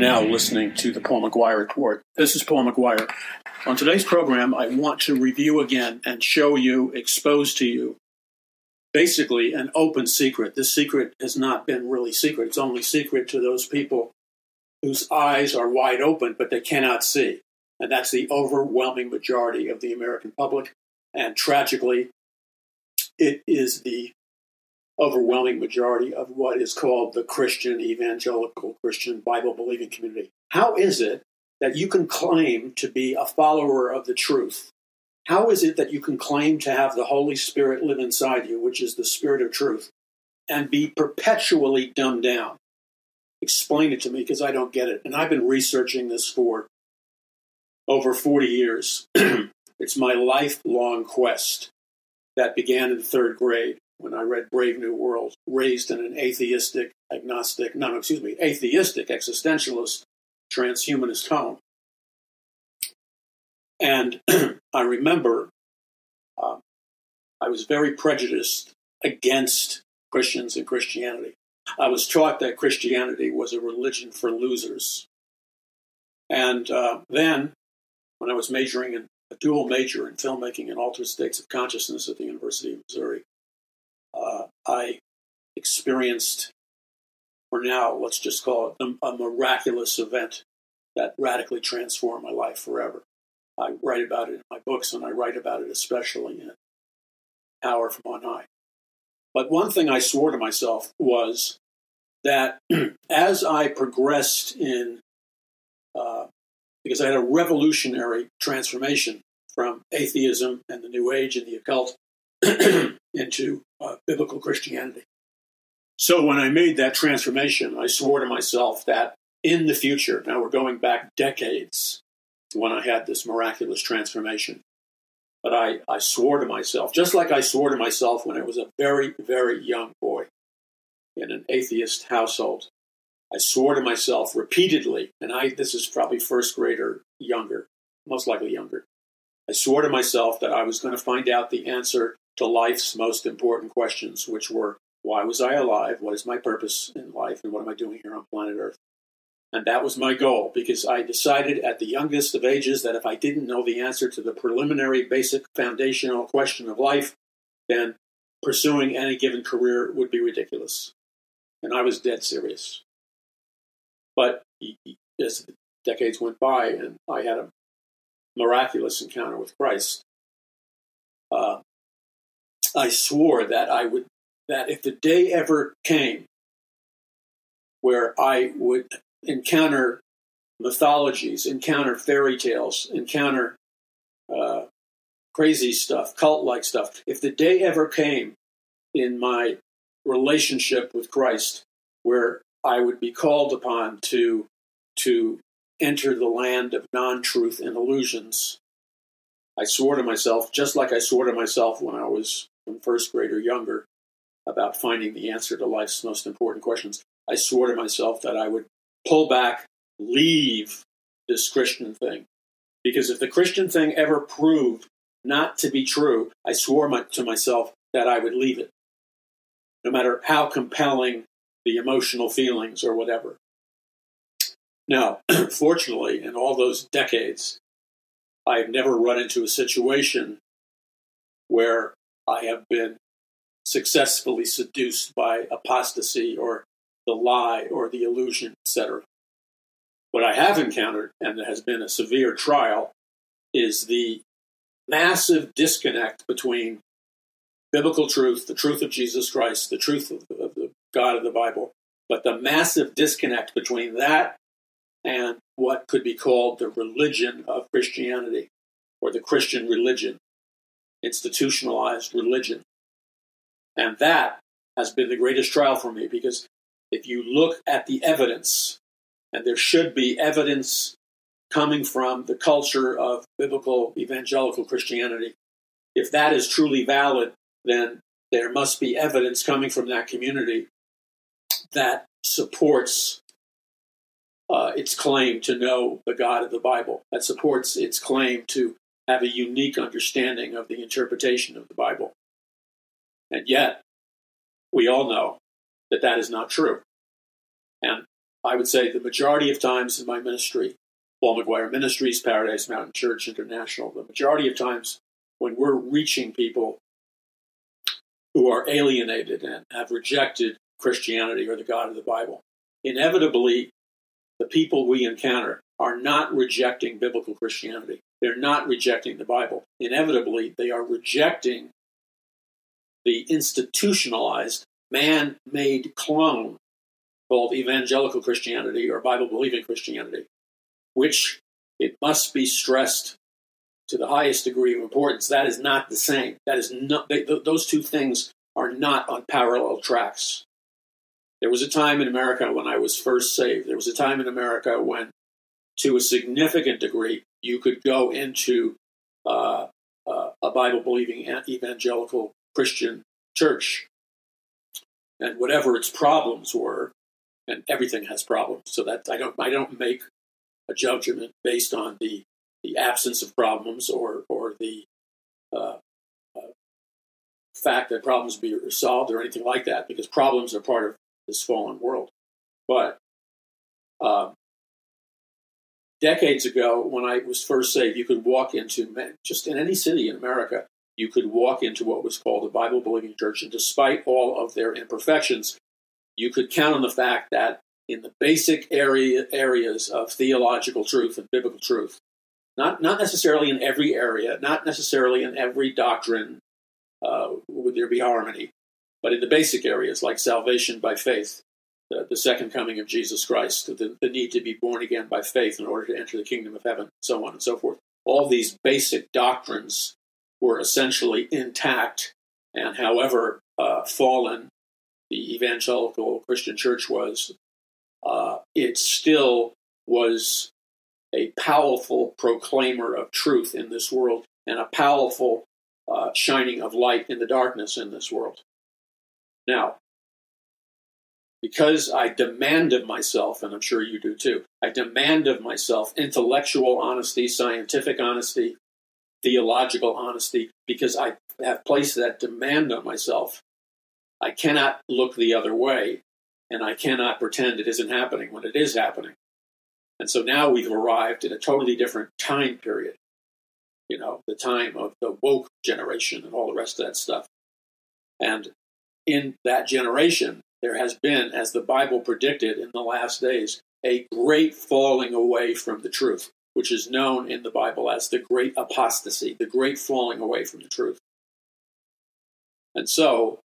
now listening to the Paul McGuire Report. This is Paul McGuire. On today's program, I want to review again and show you, expose to you, basically an open secret. This secret has not been really secret. It's only secret to those people whose eyes are wide open, but they cannot see. And that's the overwhelming majority of the American public. And tragically, it is the overwhelming majority of what is called the Christian evangelical Christian Bible believing community. How is it that you can claim to be a follower of the truth? How is it that you can claim to have the Holy Spirit live inside you, which is the Spirit of truth, and be perpetually dumbed down? Explain it to me because I don't get it. And I've been researching this for over 40 years. it's my lifelong quest that began in third grade when I read Brave New World, raised in an atheistic, agnostic, no, excuse me, atheistic, existentialist, transhumanist home. And I remember um, I was very prejudiced against Christians and Christianity. I was taught that Christianity was a religion for losers. And uh, then, when I was majoring in a dual major in filmmaking and altered states of consciousness at the University of Missouri, uh, I experienced, for now, let's just call it a, a miraculous event that radically transformed my life forever. I write about it in my books, and I write about it especially in Power from On High. But one thing I swore to myself was that as I progressed in, uh, because I had a revolutionary transformation from atheism and the New Age and the occult into uh, biblical Christianity. So when I made that transformation, I swore to myself that in the future, now we're going back decades when I had this miraculous transformation, but I, I swore to myself, just like I swore to myself when I was a very, very young boy in an atheist household. I swore to myself repeatedly, and I this is probably first grade or younger, most likely younger. I swore to myself that I was going to find out the answer to life's most important questions, which were why was I alive? What is my purpose in life? And what am I doing here on planet Earth? And that was my goal because I decided at the youngest of ages that if I didn't know the answer to the preliminary, basic, foundational question of life, then pursuing any given career would be ridiculous. And I was dead serious. But as decades went by and I had a miraculous encounter with Christ, uh, I swore that I would, that if the day ever came where I would encounter mythologies, encounter fairy tales, encounter uh, crazy stuff, cult like stuff. If the day ever came in my relationship with Christ where I would be called upon to to enter the land of non-truth and illusions, I swore to myself, just like I swore to myself when I was first grade or younger, about finding the answer to life's most important questions. I swore to myself that I would pull back, leave this Christian thing. Because if the Christian thing ever proved not to be true, I swore my, to myself that I would leave it, no matter how compelling the emotional feelings or whatever. Now, fortunately, in all those decades, I've never run into a situation where I have been successfully seduced by apostasy or the lie or the illusion, etc. What I have encountered, and has been a severe trial, is the massive disconnect between biblical truth, the truth of Jesus Christ, the truth of, of the God of the Bible, but the massive disconnect between that and what could be called the religion of Christianity or the Christian religion, institutionalized religion. And that has been the greatest trial for me because if you look at the evidence, and there should be evidence coming from the culture of biblical evangelical Christianity, if that is truly valid, then there must be evidence coming from that community that supports uh, its claim to know the God of the Bible, that supports its claim to have a unique understanding of the interpretation of the Bible. And yet, we all know that that is not true. And I would say the majority of times in my ministry, Paul McGuire Ministries, Paradise Mountain Church International, the majority of times when we're reaching people who are alienated and have rejected Christianity or the God of the Bible, inevitably the people we encounter are not rejecting biblical Christianity. They're not rejecting the Bible. Inevitably, they are rejecting the institutionalized, man made clone called evangelical Christianity or Bible believing Christianity, which it must be stressed to the highest degree of importance. That is not the same. That is not, they, th- those two things are not on parallel tracks. There was a time in America when I was first saved. There was a time in America when, to a significant degree, you could go into uh, uh, a Bible believing evangelical Christian church. And whatever its problems were, and everything has problems. So that I don't I don't make a judgment based on the the absence of problems or or the uh, uh, fact that problems be resolved or anything like that, because problems are part of this fallen world. But uh, decades ago, when I was first saved, you could walk into just in any city in America, you could walk into what was called a Bible believing church, and despite all of their imperfections, you could count on the fact that in the basic area, areas of theological truth and biblical truth, not, not necessarily in every area, not necessarily in every doctrine uh, would there be harmony, but in the basic areas like salvation by faith, the, the second coming of Jesus Christ, the, the need to be born again by faith in order to enter the kingdom of heaven, so on and so forth. All these basic doctrines were essentially intact, and however uh, fallen the evangelical Christian church was, uh, it still was a powerful proclaimer of truth in this world and a powerful uh, shining of light in the darkness in this world. Now, because I demand of myself, and I'm sure you do too, I demand of myself intellectual honesty, scientific honesty, theological honesty, because I have placed that demand on myself. I cannot look the other way, and I cannot pretend it isn't happening when it is happening. And so now we've arrived in a totally different time period. You know, the time of the woke generation and all the rest of that stuff. And in that generation, there has been, as the Bible predicted in the last days, a great falling away from the truth, which is known in the Bible as the great apostasy, the great falling away from the truth. And so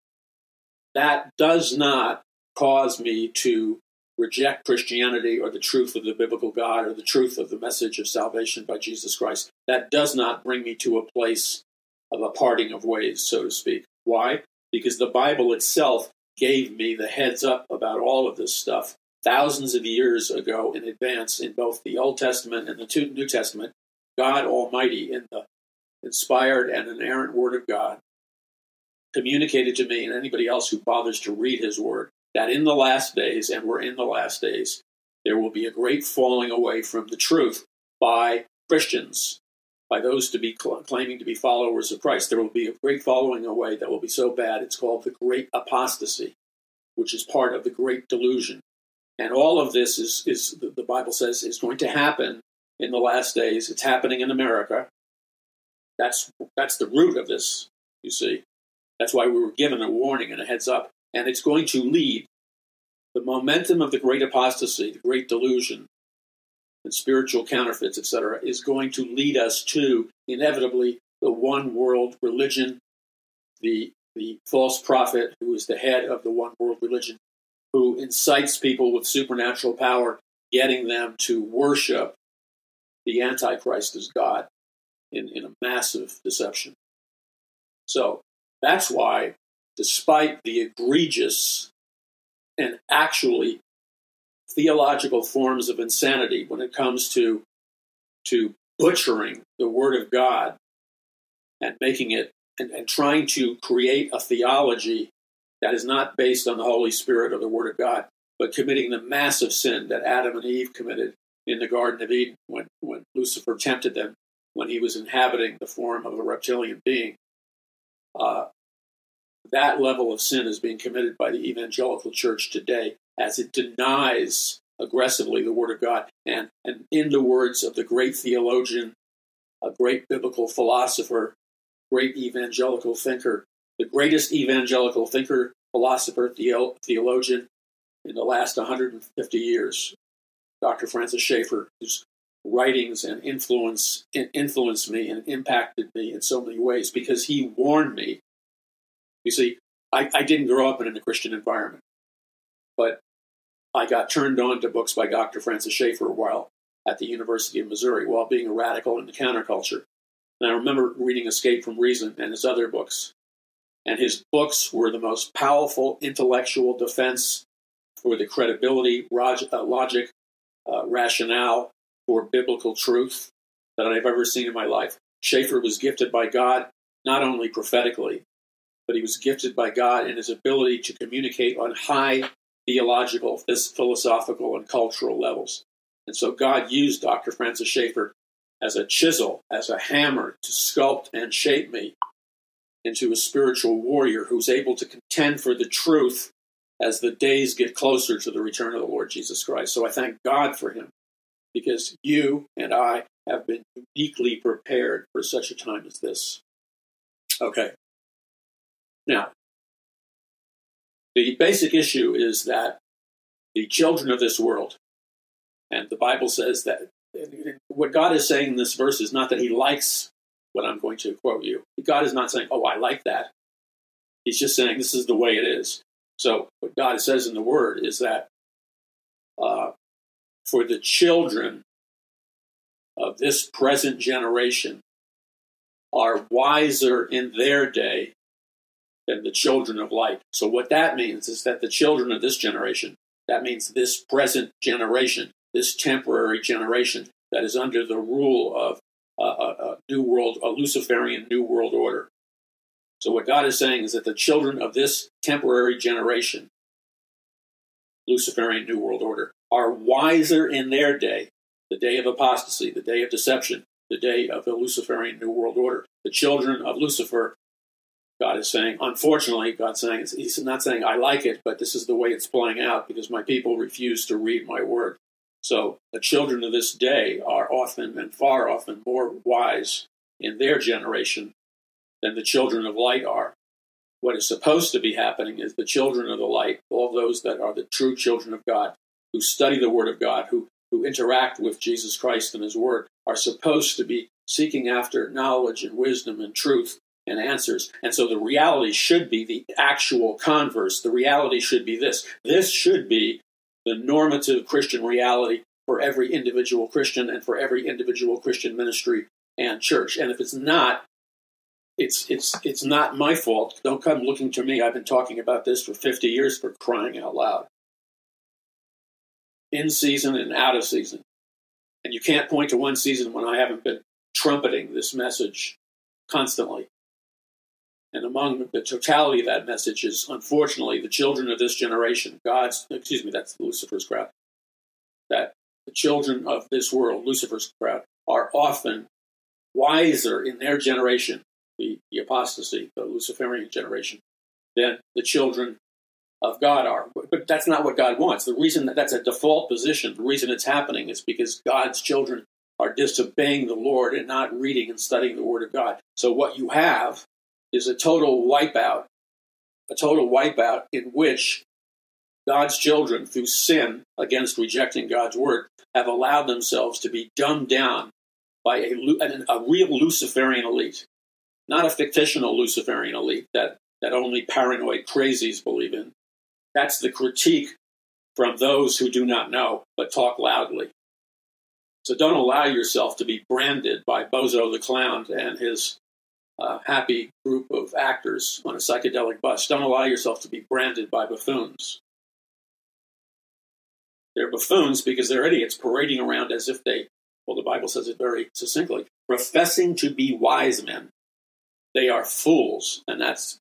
that does not cause me to reject Christianity or the truth of the biblical God or the truth of the message of salvation by Jesus Christ. That does not bring me to a place of a parting of ways, so to speak. Why? Because the Bible itself gave me the heads up about all of this stuff thousands of years ago in advance in both the Old Testament and the New Testament. God Almighty, in the inspired and inerrant Word of God, communicated to me and anybody else who bothers to read His Word that in the last days, and we're in the last days, there will be a great falling away from the truth by Christians, by those to be cl- claiming to be followers of Christ. There will be a great following away that will be so bad, it's called the great apostasy, which is part of the great delusion. And all of this is, is the Bible says, is going to happen in the last days. It's happening in America. That's, that's the root of this, you see. That's why we were given a warning and a heads up and it's going to lead the momentum of the great apostasy, the great delusion, spiritual counterfeits, etc., is going to lead us to inevitably the one world religion, the the false prophet who is the head of the one world religion, who incites people with supernatural power, getting them to worship the Antichrist as God in, in a massive deception. So that's why despite the egregious and actually theological forms of insanity when it comes to to butchering the word of God and making it and, and, trying to create a theology that is not based on the Holy Spirit or the Word of God, but committing the massive sin that Adam and Eve committed in the Garden of Eden when, when Lucifer tempted them when he was inhabiting the form of a reptilian being. Uh, that level of sin is being committed by the evangelical church today as it denies aggressively the Word of God. And, and in the words of the great theologian, a great biblical philosopher, great evangelical thinker, the greatest evangelical thinker, philosopher, theologian in the last 150 years, Dr. Francis Schaeffer, whose writings and influence influenced me and impacted me in so many ways because he warned me. You see, I, I didn't grow up in a Christian environment, but I got turned on to books by Dr. Francis Schaeffer while at the University of Missouri while being a radical in the counterculture. And I remember reading Escape from Reason and his other books. And his books were the most powerful intellectual defense for the credibility, uh, logic, uh, rationale for biblical truth that I've ever seen in my life. Schaeffer was gifted by God not only prophetically, but he was gifted by God in his ability to communicate on high theological, philosophical, and cultural levels. And so God used Dr. Francis Schaeffer as a chisel, as a hammer to sculpt and shape me into a spiritual warrior who's able to contend for the truth as the days get closer to the return of the Lord Jesus Christ. So I thank God for him because you and I have been uniquely prepared for such a time as this. Okay. Now, the basic issue is that the children of this world, and the Bible says that what God is saying in this verse is not that He likes what I'm going to quote you. God is not saying, Oh, I like that. He's just saying this is the way it is. So, what God says in the Word is that uh, for the children of this present generation are wiser in their day than the children of light. So, what that means is that the children of this generation, that means this present generation, this temporary generation that is under the rule of a, a, a new world, a Luciferian new world order. So, what God is saying is that the children of this temporary generation, Luciferian new world order, are wiser in their day, the day of apostasy, the day of deception, the day of the Luciferian new world order. The children of Lucifer God is saying, unfortunately, God's saying, He's not saying, I like it, but this is the way it's playing out because my people refuse to read my word. So the children of this day are often and far often more wise in their generation than the children of light are. What is supposed to be happening is the children of the light, all those that are the true children of God, who study the Word of God, who, who interact with Jesus Christ and His Word, are supposed to be seeking after knowledge and wisdom and truth and answers. And so the reality should be the actual converse. The reality should be this. This should be the normative Christian reality for every individual Christian and for every individual Christian ministry and church. And if it's not, it's it's it's not my fault. Don't come looking to me. I've been talking about this for 50 years for crying out loud. In season and out of season. And you can't point to one season when I haven't been trumpeting this message constantly. And among the totality of that message is, unfortunately, the children of this generation, God's, excuse me, that's Lucifer's crowd, that the children of this world, Lucifer's crowd, are often wiser in their generation, the, the apostasy, the Luciferian generation, than the children of God are. But that's not what God wants. The reason that that's a default position, the reason it's happening is because God's children are disobeying the Lord and not reading and studying the Word of God. So what you have is a total wipeout, a total wipeout in which God's children, through sin against rejecting God's word, have allowed themselves to be dumbed down by a, a real Luciferian elite, not a fictional Luciferian elite that, that only paranoid crazies believe in. That's the critique from those who do not know but talk loudly. So don't allow yourself to be branded by Bozo the Clown and his uh, happy group of actors on a psychedelic bus. Don't allow yourself to be branded by buffoons. They're buffoons because they're idiots parading around as if they, well, the Bible says it very succinctly, professing to be wise men. They are fools, and that's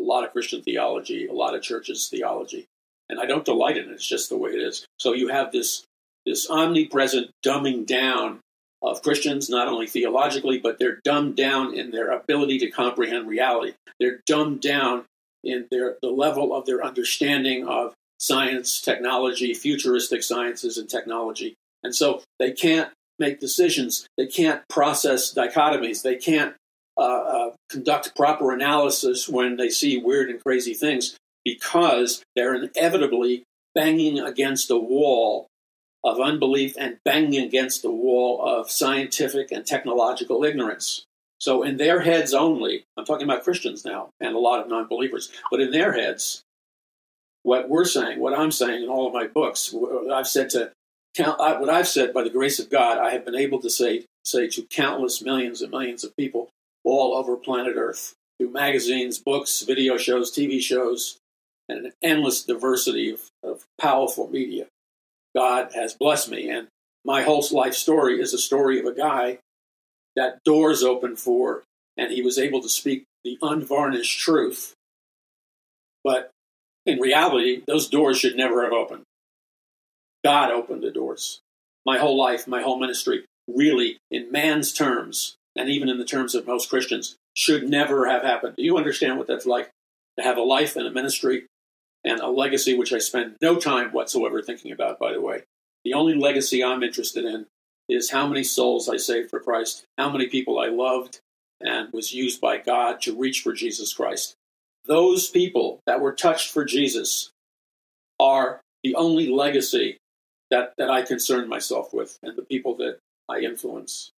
a lot of Christian theology, a lot of churches' theology. And I don't delight in it, it's just the way it is. So you have this, this omnipresent dumbing down of Christians, not only theologically, but they're dumbed down in their ability to comprehend reality. They're dumbed down in their the level of their understanding of science, technology, futuristic sciences and technology. And so they can't make decisions. They can't process dichotomies. They can't uh, uh, conduct proper analysis when they see weird and crazy things because they're inevitably banging against a wall of unbelief and banging against the wall of scientific and technological ignorance. So, in their heads only, I'm talking about Christians now and a lot of non believers, but in their heads, what we're saying, what I'm saying in all of my books, I've said to what I've said by the grace of God, I have been able to say say to countless millions and millions of people all over planet Earth through magazines, books, video shows, TV shows, and an endless diversity of, of powerful media. God has blessed me, and my whole life story is a story of a guy that doors opened for, and he was able to speak the unvarnished truth. But in reality, those doors should never have opened. God opened the doors. My whole life, my whole ministry, really, in man's terms, and even in the terms of most Christians, should never have happened. Do you understand what that's like? To have a life and a ministry and a legacy which I spend no time whatsoever thinking about, by the way. The only legacy I'm interested in is how many souls I saved for Christ, how many people I loved and was used by God to reach for Jesus Christ. Those people that were touched for Jesus are the only legacy that, that I concern myself with and the people that I influence.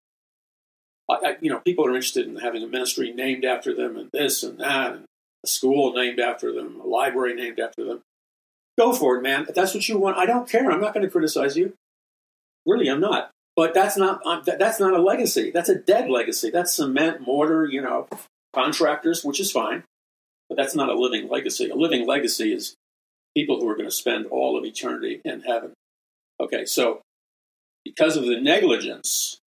I, I, you know, people are interested in having a ministry named after them and this and that, and school named after them, a library named after them. Go for it, man. If that's what you want, I don't care. I'm not going to criticize you. Really, I'm not. But that's not that's not a legacy. That's a dead legacy. That's cement, mortar, you know, contractors, which is fine. But that's not a living legacy. A living legacy is people who are going to spend all of eternity in heaven. Okay, so because of the negligence,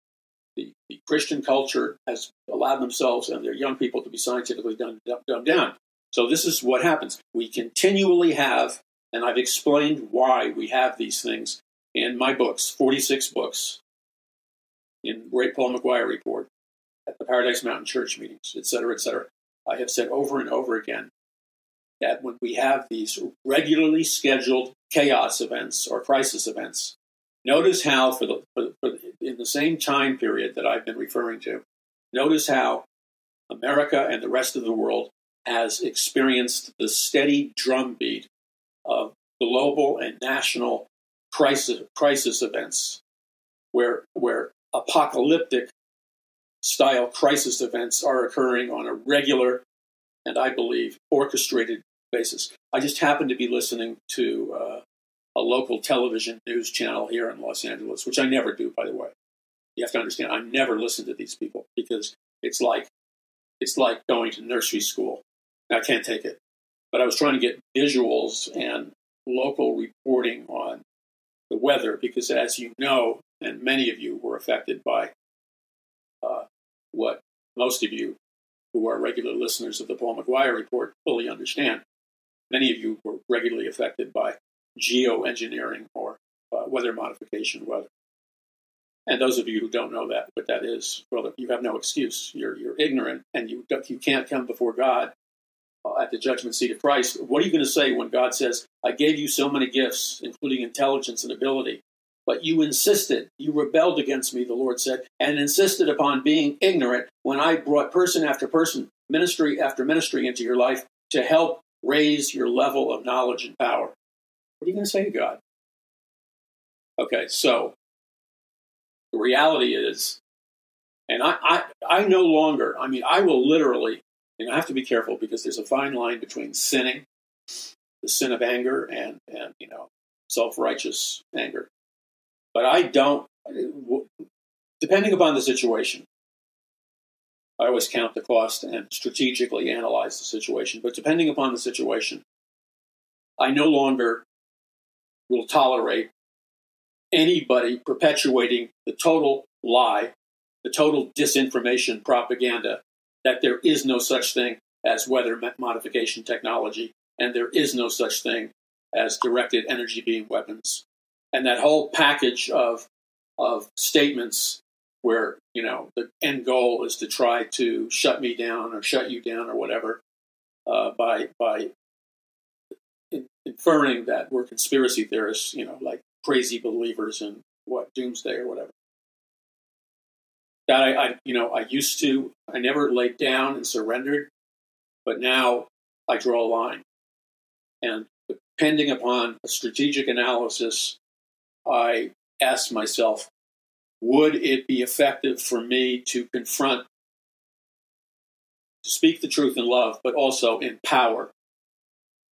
the, the Christian culture has allowed themselves and their young people to be scientifically dumbed, dumbed down. So this is what happens. We continually have, and I've explained why we have these things in my books, 46 books, in Great Paul McGuire Report, at the Paradise Mountain Church meetings, et cetera, et cetera. I have said over and over again that when we have these regularly scheduled chaos events or crisis events, notice how, for the, for, for, in the same time period that I've been referring to, notice how America and the rest of the world has experienced the steady drumbeat of global and national crisis, crisis events, where, where apocalyptic style crisis events are occurring on a regular and I believe orchestrated basis. I just happened to be listening to uh, a local television news channel here in Los Angeles, which I never do, by the way. You have to understand, I never listen to these people because it's like it's like going to nursery school. I can't take it. But I was trying to get visuals and local reporting on the weather because, as you know, and many of you were affected by uh, what most of you who are regular listeners of the Paul McGuire Report fully understand Many of you were regularly affected by geoengineering or uh, weather modification weather. And those of you who don't know that, what that is, well, you have no excuse. You're, you're ignorant and you, you can't come before God at the judgment seat of Christ. What are you going to say when God says, I gave you so many gifts, including intelligence and ability, but you insisted, you rebelled against me, the Lord said, and insisted upon being ignorant when I brought person after person, ministry after ministry into your life to help raise your level of knowledge and power. What are you going to say to God? Okay, so the reality is, and I, I, I no longer, I mean, I will literally, and I have to be careful because there's a fine line between sinning, the sin of anger, and, and you know, self righteous anger. But I don't, uh, depending upon the situation, I always count the cost and strategically analyze the situation. But depending upon the situation, I no longer will tolerate anybody perpetuating the total lie, the total disinformation propaganda that there is no such thing as weather modification technology and there is no such thing as directed energy beam weapons. And that whole package of, of statements where you know the end goal is to try to shut me down or shut you down or whatever uh, by by in, inferring that we're conspiracy theorists, you know, like crazy believers in what doomsday or whatever. I, I, you know, I used to, I never laid down and surrendered, but now I draw a line. And depending upon a strategic analysis, I ask myself, would it be effective for me to confront, to speak the truth in love, but also in power,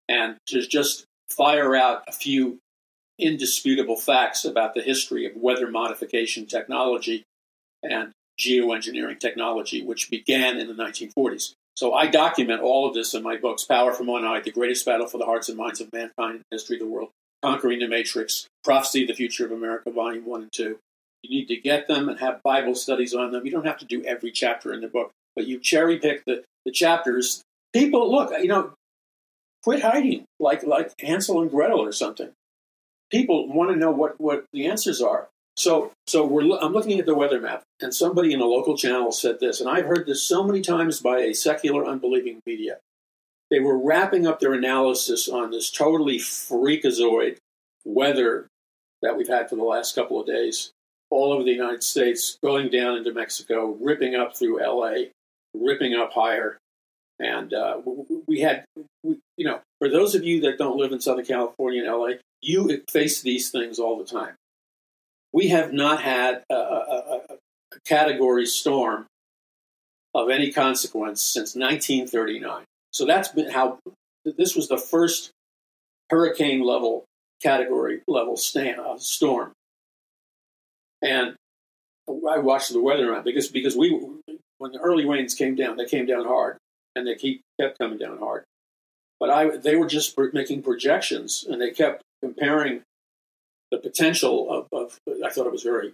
and to just fire out a few indisputable facts about the history of weather modification technology and geoengineering technology, which began in the 1940s. So I document all of this in my books Power from On High, The Greatest Battle for the Hearts and Minds of Mankind in the History of the World, Conquering the Matrix, Prophecy of the Future of America, Volume 1 and 2. You need to get them and have Bible studies on them. You don't have to do every chapter in the book, but you cherry pick the, the chapters. People, look, you know, quit hiding like, like Hansel and Gretel or something. People want to know what, what the answers are. So, so we're, I'm looking at the weather map, and somebody in a local channel said this, and I've heard this so many times by a secular, unbelieving media. They were wrapping up their analysis on this totally freakazoid weather that we've had for the last couple of days, all over the United States, going down into Mexico, ripping up through LA, ripping up higher. And uh, we had, we, you know, for those of you that don't live in Southern California and LA, you face these things all the time we have not had a, a, a, category storm of any consequence since 1939. So that's been how this was the first hurricane level category level uh, storm. And I watched the weather on because because we when the early rains came down, they came down hard, and they keep kept coming down hard. But I they were just making projections, and they kept comparing the potential of, of, I thought it was very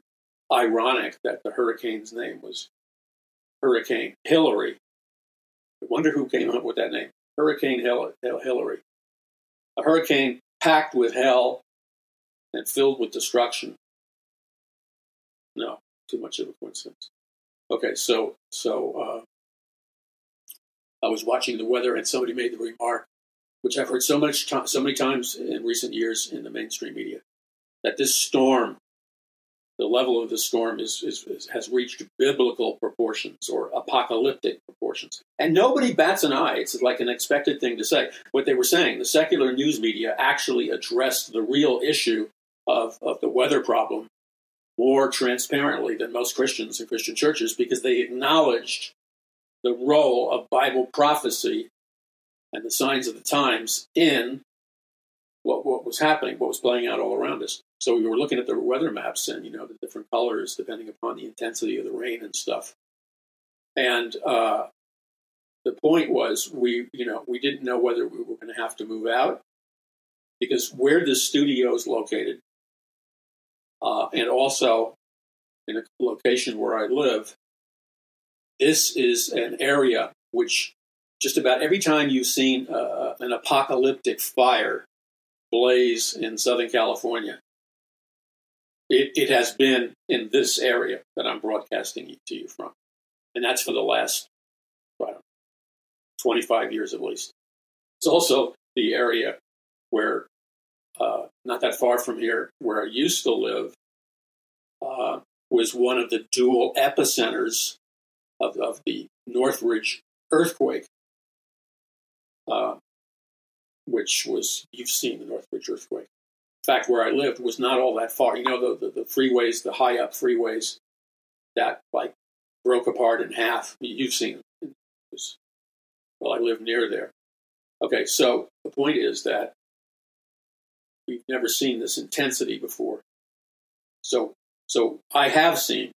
ironic that the hurricane's name was Hurricane Hillary. I wonder who came up with that name. Hurricane Hillary. A hurricane packed with hell and filled with destruction. No, too much of a coincidence. Okay, so so uh, I was watching the weather, and somebody made the remark, which I've heard so much, so many times in recent years in the mainstream media that this storm, the level of the storm, is, is, is, has reached biblical proportions or apocalyptic proportions. And nobody bats an eye. It's like an expected thing to say. What they were saying, the secular news media actually addressed the real issue of, of the weather problem more transparently than most Christians and Christian churches because they acknowledged the role of Bible prophecy and the signs of the times in what, what was happening, what was playing out all around us. So we were looking at the weather maps and you know the different colors depending upon the intensity of the rain and stuff. And uh, the point was we you know we didn't know whether we were going to have to move out because where the studio is located, uh, and also in a location where I live, this is an area which just about every time you've seen uh, an apocalyptic fire blaze in Southern California, it, it has been in this area that I'm broadcasting to you from. And that's for the last know, 25 years at least. It's also the area where, uh, not that far from here, where I used to live, uh, was one of the dual epicenters of, of the Northridge earthquake, uh, which was, you've seen the Northridge earthquake In fact, where I lived was not all that far. You know, the, the, the freeways, the high up freeways that like broke apart in half. You've seen them. Well, I live near there. Okay, so the point is that we've never seen this intensity before. So, so I have seen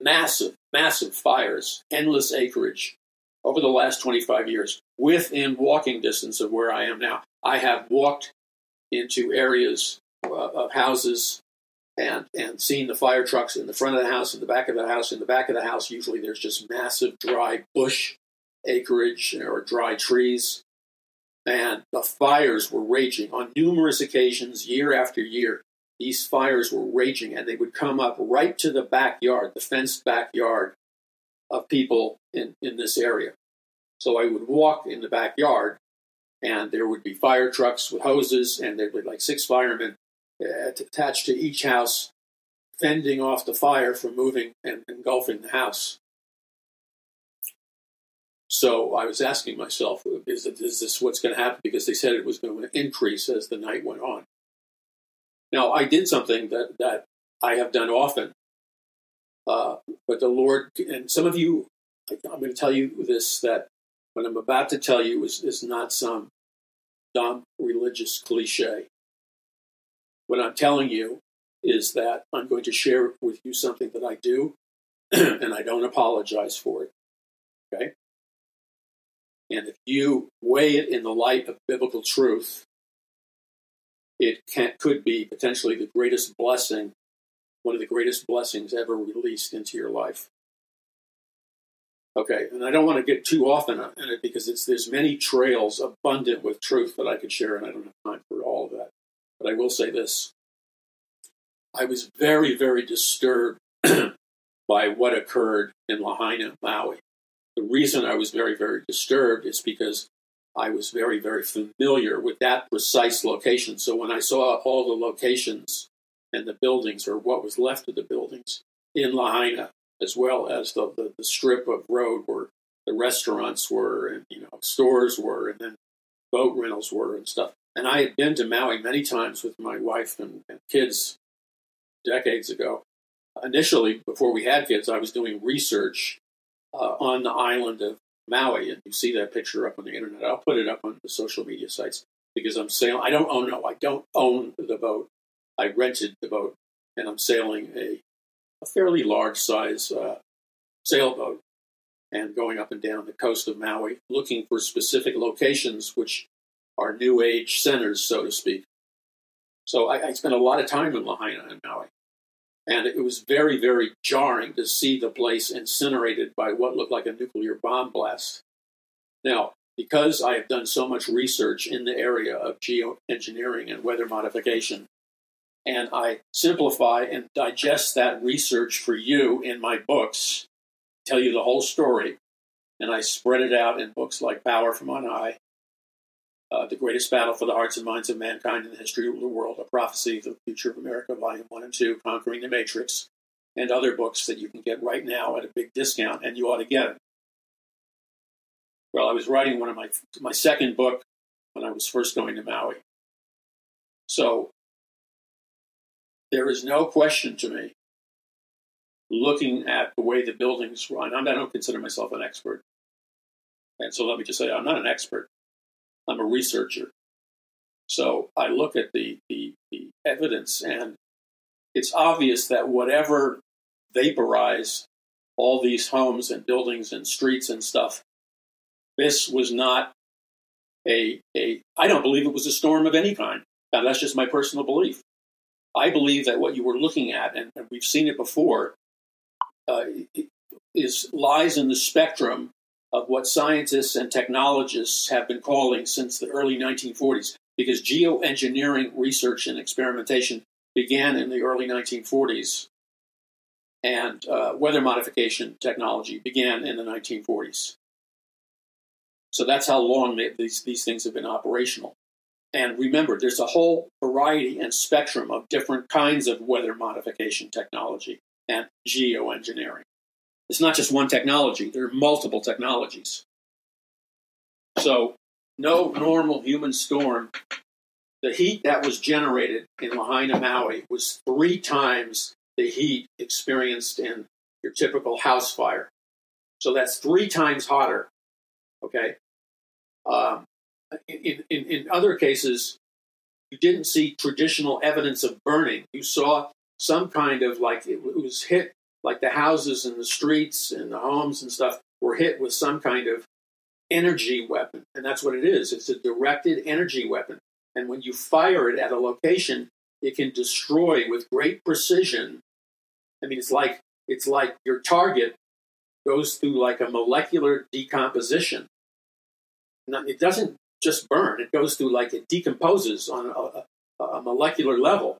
massive, massive fires, endless acreage over the last 25 years within walking distance of where I am now. I have walked into areas uh, of houses and and seeing the fire trucks in the front of the house, in the back of the house. In the back of the house, usually there's just massive dry bush acreage or dry trees. And the fires were raging on numerous occasions, year after year. These fires were raging, and they would come up right to the backyard, the fenced backyard of people in, in this area. So I would walk in the backyard and there would be fire trucks with hoses, and there'd be like six firemen uh, attached to each house, fending off the fire from moving and engulfing the house. So I was asking myself, is, this what's going to happen? Because they said it was going to increase as the night went on. Now, I did something that, that I have done often, uh, but the Lord, and some of you, I'm going to tell you this that what I'm about to tell you is, is not some dumb religious cliche. What I'm telling you is that I'm going to share with you something that I do, and I don't apologize for it. Okay? And if you weigh it in the light of biblical truth, it can, could be potentially the greatest blessing, one of the greatest blessings ever released into your life. Okay, and I don't want to get too often in it because it's there's many trails abundant with truth that I could share, and I don't have time for all of that. But I will say this: I was very, very disturbed by what occurred in Lahaina, Maui. The reason I was very, very disturbed is because I was very, very familiar with that precise location. So when I saw all the locations and the buildings, or what was left of the buildings in Lahaina, as well as the, the, the strip of road where the restaurants were and you know stores were, and then boat rentals were and stuff. And I had been to Maui many times with my wife and, and kids decades ago. Initially, before we had kids, I was doing research uh, on the island of Maui, and you see that picture up on the internet. I'll put it up on the social media sites because I'm sailing. I don't own no, I don't own the boat. I rented the boat, and I'm sailing a, a fairly large size uh, sailboat and going up and down the coast of Maui, looking for specific locations which are new age centers, so to speak. So I, I spent a lot of time in Lahaina and Maui. And it was very, very jarring to see the place incinerated by what looked like a nuclear bomb blast. Now, because I have done so much research in the area of geoengineering and weather modification, and I simplify and digest that research for you in my books, tell you the whole story, and I spread it out in books like Power from On High uh, The Greatest Battle for the Hearts and Minds of Mankind in the History of the World, A Prophecy of the Future of America, Volume 1 and 2, Conquering the Matrix, and other books that you can get right now at a big discount, and you ought to get it. Well, I was writing one of my, my second book when I was first going to Maui. So there is no question to me, looking at the way the buildings run, I don't consider myself an expert. And so let me just say, I'm not an expert. I'm a researcher. So I look at the, the, the evidence, and it's obvious that whatever vaporized all these homes and buildings and streets and stuff, this was not a, a I don't believe it was a storm of any kind. Now, that's just my personal belief. I believe that what you were looking at, and, and we've seen it before, uh, is lies in the spectrum of what scientists and technologists have been calling since the early 1940s, because geoengineering research and experimentation began in the early 1940s, and uh, weather modification technology began in the 1940s. So that's how long they, these, these things have been operational. And remember, there's a whole variety and spectrum of different kinds of weather modification technology and geoengineering. It's not just one technology, there are multiple technologies. So, no normal human storm, the heat that was generated in Lahaina, Maui was three times the heat experienced in your typical house fire. So that's three times hotter. Okay. Um, in, in, in other cases, you didn't see traditional evidence of burning. You saw some kind of like it was hit like the houses and the streets and the homes and stuff were hit with some kind of energy weapon. And that's what it is it's a directed energy weapon. And when you fire it at a location, it can destroy with great precision. I mean, it's like it's like your target goes through like a molecular decomposition. Now, it doesn't just burn; it goes through like it decomposes on a, a, molecular level.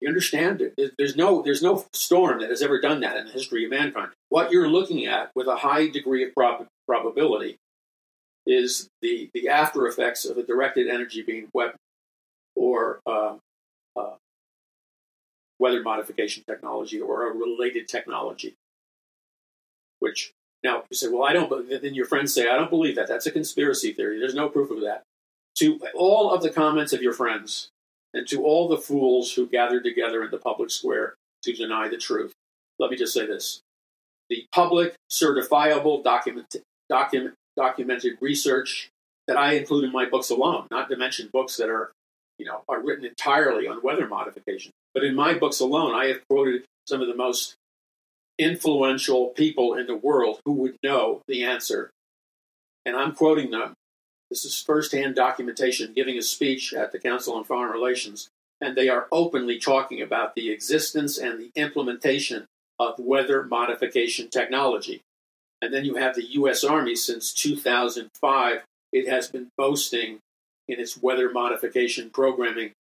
You understand? There's no there's no storm that has ever done that in the history of mankind. What you're looking at with a high degree of prob- probability is the, the after effects of a directed energy beam weapon or uh, uh, weather modification technology or a related technology. Which now you say, well, I don't. But then your friends say, I don't believe that. That's a conspiracy theory. There's no proof of that. To all of the comments of your friends and to all the fools who gathered together in the public square to deny the truth, let me just say this: the public, certifiable, document, document, documented research that I include in my books alone, not to mention books that are, you know, are written entirely on weather modification. But in my books alone, I have quoted some of the most influential people in the world who would know the answer. And I'm quoting them. This is firsthand documentation giving a speech at the Council on Foreign Relations. And they are openly talking about the existence and the implementation of weather modification technology. And then you have the U.S. Army since 2005. It has been boasting in its weather modification programming.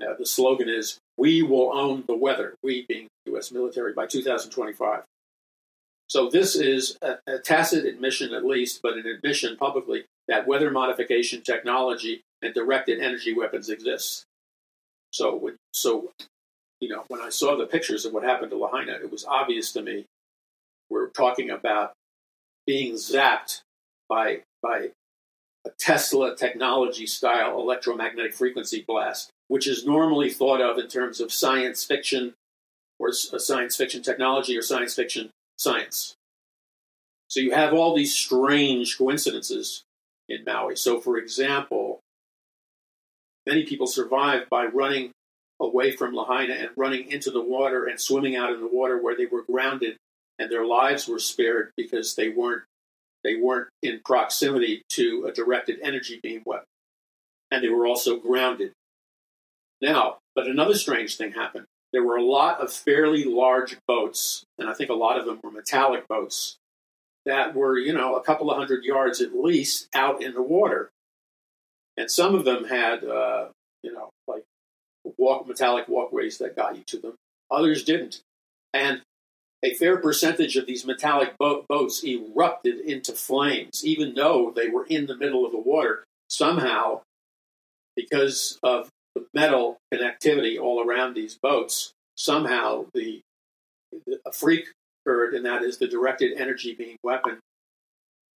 Uh, the slogan is, We will own the weather, we being the U.S. military, by 2025. So this is a, a tacit admission, at least, but an admission publicly that weather modification technology and directed energy weapons exist. So, so you know, when I saw the pictures of what happened to Lahaina, it was obvious to me we're talking about being zapped by by a Tesla technology style electromagnetic frequency blast, which is normally thought of in terms of science fiction or uh, science fiction technology or science fiction science. So you have all these strange coincidences in Maui. So, for example, many people survived by running away from Lahaina and running into the water and swimming out in the water where they were grounded, and their lives were spared because they weren't they weren't in proximity to a directed energy beam weapon, and they were also grounded. Now, but another strange thing happened. There were a lot of fairly large boats, and I think a lot of them were metallic boats that were, you know, a couple of hundred yards at least out in the water. And some of them had, uh, you know, like walk metallic walkways that got you to them. Others didn't. And a fair percentage of these metallic bo- boats erupted into flames, even though they were in the middle of the water. Somehow, because of metal connectivity all around these boats, somehow the, the a freak occurred, and that is the directed energy beam weapon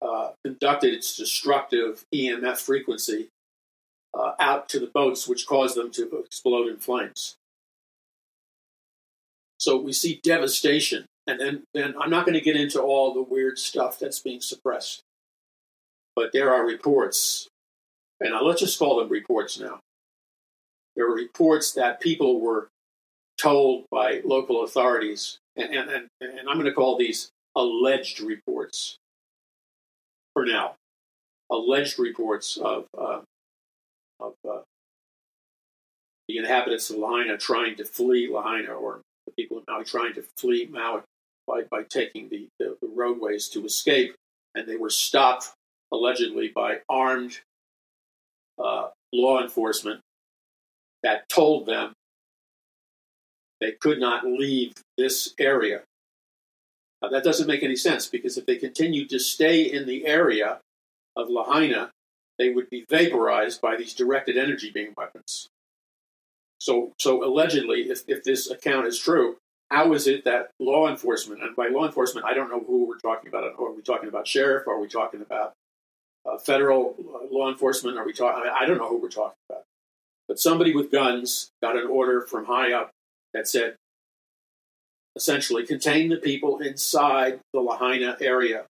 uh, conducted its destructive EMF frequency uh, out to the boats, which caused them to explode in flames. So we see devastation. And then, then I'm not going to get into all the weird stuff that's being suppressed. But there are reports, and let's just call them reports now. There are reports that people were told by local authorities, and, and, and, and I'm going to call these alleged reports for now, alleged reports of uh, of uh, the inhabitants of Lahaina trying to flee Lahaina, or the people of Maui trying to flee Maui by, by taking the, the, the roadways to escape. And they were stopped allegedly by armed uh, law enforcement that told them they could not leave this area. Now, that doesn't make any sense because if they continued to stay in the area of Lahaina, they would be vaporized by these directed energy beam weapons. So, so allegedly, if, if this account is true, how is it that law enforcement, and by law enforcement, I don't know who we're talking about. Are we talking about sheriff? Are we talking about uh, federal uh, law enforcement? Are we talking? I don't know who we're talking about. But somebody with guns got an order from high up that said, essentially, contain the people inside the Lahaina area,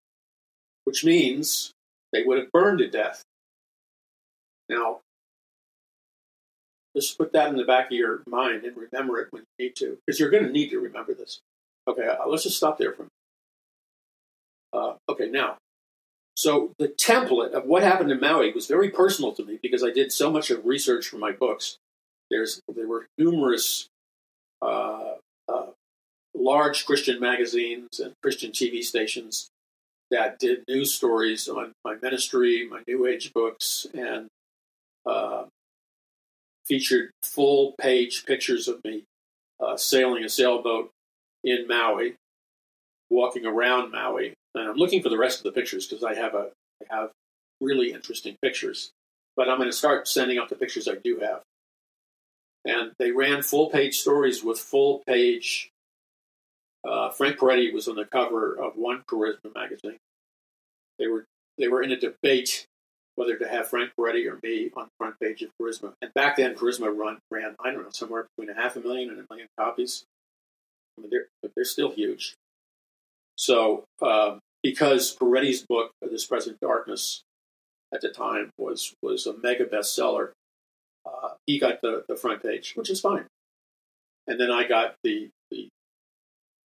which means they would have burned to death now, just put that in the back of your mind and remember it when you need to, because you're going to need to remember this. Okay, uh, let's just stop there for a minute. uh, okay, now, so the template of what happened in Maui was very personal to me because I did so much of research for my books. There's there were numerous uh, uh, large Christian magazines and Christian TV stations that did news stories on my ministry, my New Age books, and uh, featured full page pictures of me uh, sailing a sailboat in Maui, walking around Maui. And I'm looking for the rest of the pictures because I have a I have really interesting pictures. But I'm going to start sending out the pictures I do have. And they ran full page stories with full page. Uh, Frank Peretti was on the cover of one Charisma magazine. They were they were in a debate whether to have Frank Peretti or me on the front page of Charisma. And back then, Charisma run, ran, I don't know, somewhere between a half a million and a million copies. I mean, they're, but they're still huge. So, um, because Peretti's book, This Present Darkness, at the time was was a mega bestseller, uh, he got the, the front page, which is fine. And then I got the, the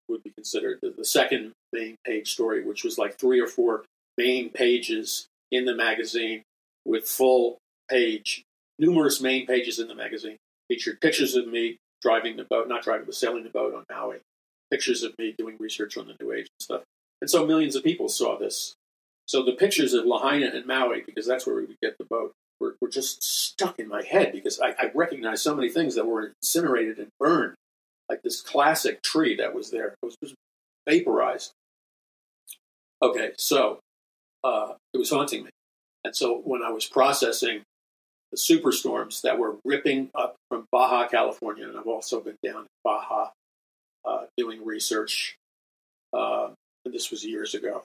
would be considered the, the second main page story, which was like three or four main pages in the magazine with full page, numerous main pages in the magazine featured pictures of me driving the boat, not driving, but sailing the boat on Maui, pictures of me doing research on the New Age and stuff. And so millions of people saw this. So the pictures of Lahaina and Maui, because that's where we would get the boat, were, were just stuck in my head because I, I recognized so many things that were incinerated and burned, like this classic tree that was there. It was just vaporized. Okay, so uh, it was haunting me. And so when I was processing the superstorms that were ripping up from Baja, California, and I've also been down in Baja uh, doing research, uh, and this was years ago,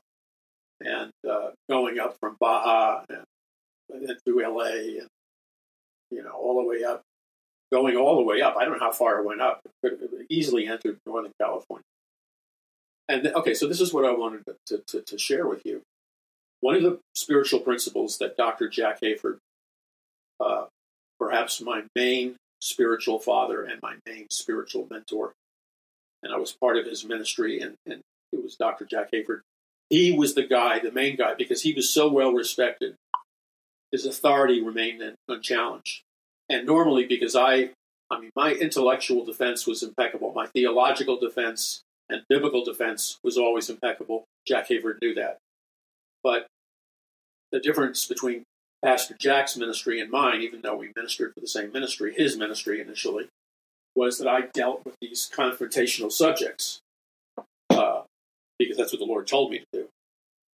and uh, going up from Baja and, and through LA and you know all the way up, going all the way up. I don't know how far it went up. It could easily entered Northern California. And okay, so this is what I wanted to, to, to share with you. One of the spiritual principles that Dr. Jack Hayford, uh, perhaps my main spiritual father and my main spiritual mentor, and I was part of his ministry, and, and it was Dr. Jack Hayford. He was the guy, the main guy, because he was so well respected. His authority remained unchallenged. And normally, because I, I mean, my intellectual defense was impeccable, my theological defense and biblical defense was always impeccable. Jack Hayford knew that. But the difference between Pastor Jack's ministry and mine, even though we ministered for the same ministry, his ministry initially, was that I dealt with these confrontational subjects uh, because that's what the Lord told me to do.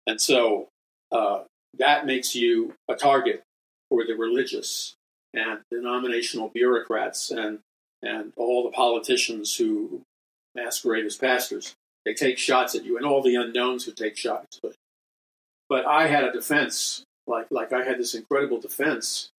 And so uh, that makes you a target for the religious and denominational bureaucrats and, and all the politicians who masquerade as pastors. They take shots at you, and all the unknowns who take shots at but I had a defense, like like I had this incredible defense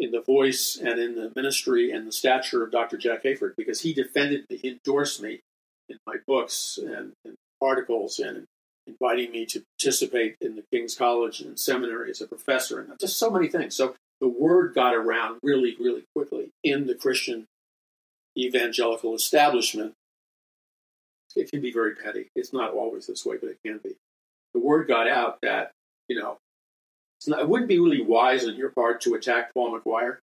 in the voice and in the ministry and the stature of Dr. Jack Hayford because he defended me, he endorsed me in my books and, and articles and inviting me to participate in the King's College and seminary as a professor and just so many things. So the word got around really, really quickly in the Christian evangelical establishment. It can be very petty. It's not always this way, but it can be the word got out that, you know, not, it wouldn't be really wise on your part to attack Paul McGuire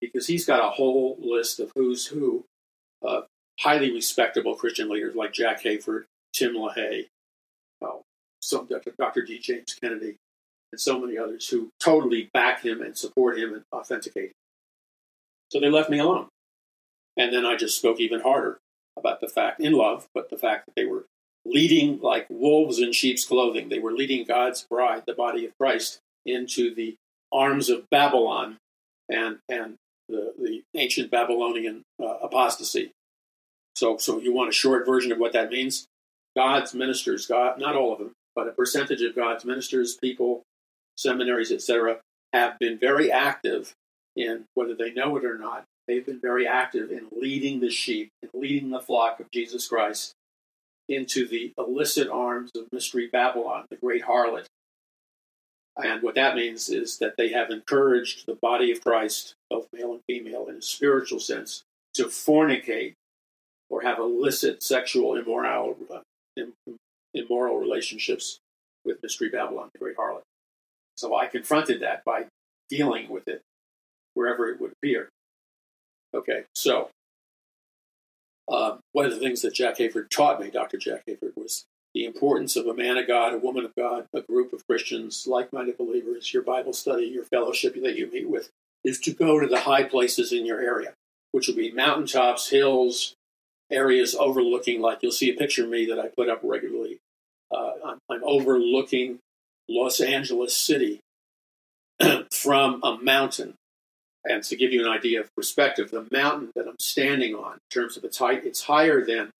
because he's got a whole list of who's who of highly respectable Christian leaders like Jack Hayford, Tim LaHaye, well, some Dr. D. James Kennedy, and so many others who totally back him and support him and authenticate him. So they left me alone. And then I just spoke even harder about the fact, in love, but the fact that they were leading like wolves in sheep's clothing. They were leading God's bride, the body of Christ, into the arms of Babylon and and the, the ancient Babylonian uh, apostasy. So, so you want a short version of what that means? God's ministers, God, not all of them, but a percentage of God's ministers, people, seminaries, etc., have been very active in whether they know it or not. They've been very active in leading the sheep, in leading the flock of Jesus Christ into the illicit arms of Mystery Babylon, the great harlot. And what that means is that they have encouraged the body of Christ, both male and female, in a spiritual sense, to fornicate or have illicit sexual immoral, uh, immoral relationships with Mystery Babylon, the great harlot. So I confronted that by dealing with it wherever it would appear. Okay, so um, one of the things that Jack Hayford taught me, Dr. Jack Hayford, was the importance of a man of God, a woman of God, a group of Christians, like minded believers, your Bible study, your fellowship that you meet with, is to go to the high places in your area, which will be mountaintops, hills, areas overlooking, like you'll see a picture of me that I put up regularly. Uh, I'm, I'm overlooking Los Angeles City from a mountain. And to give you an idea of perspective, the mountain that I'm standing on, in terms of its height, it's higher than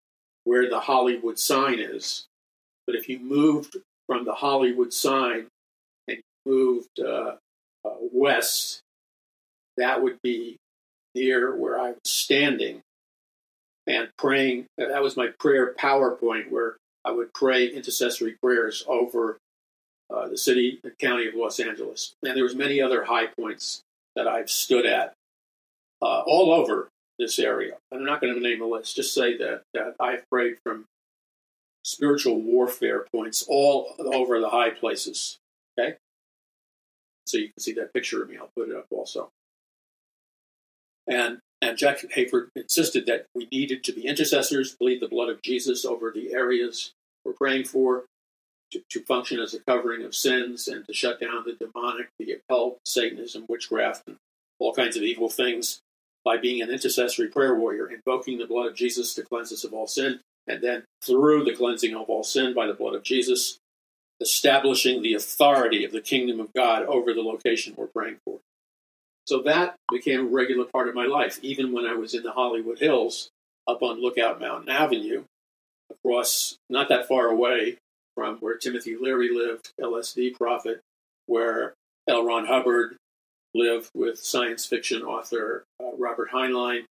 where the Hollywood sign is. But if you moved from the Hollywood sign and moved uh, uh, west, that would be near where I was standing and praying. That was my prayer PowerPoint where I would pray intercessory prayers over uh, the city and county of Los Angeles. And there was many other high points that I've stood at uh, all over this area. I'm not going to name a list. Just say that, that I've prayed from spiritual warfare points all over the high places. Okay? So you can see that picture of me. I'll put it up also. And and Jack Hayford insisted that we needed to be intercessors, bleed the blood of Jesus over the areas we're praying for, to, to function as a covering of sins, and to shut down the demonic, the occult, Satanism, witchcraft, and all kinds of evil things by being an intercessory prayer warrior, invoking the blood of Jesus to cleanse us of all sin, and then through the cleansing of all sin by the blood of Jesus, establishing the authority of the kingdom of God over the location we're praying for. So that became a regular part of my life, even when I was in the Hollywood Hills up on Lookout Mountain Avenue, across not that far away from where Timothy Leary lived, LSD prophet, where L. Ron Hubbard lived with science fiction author uh, Robert Heinlein,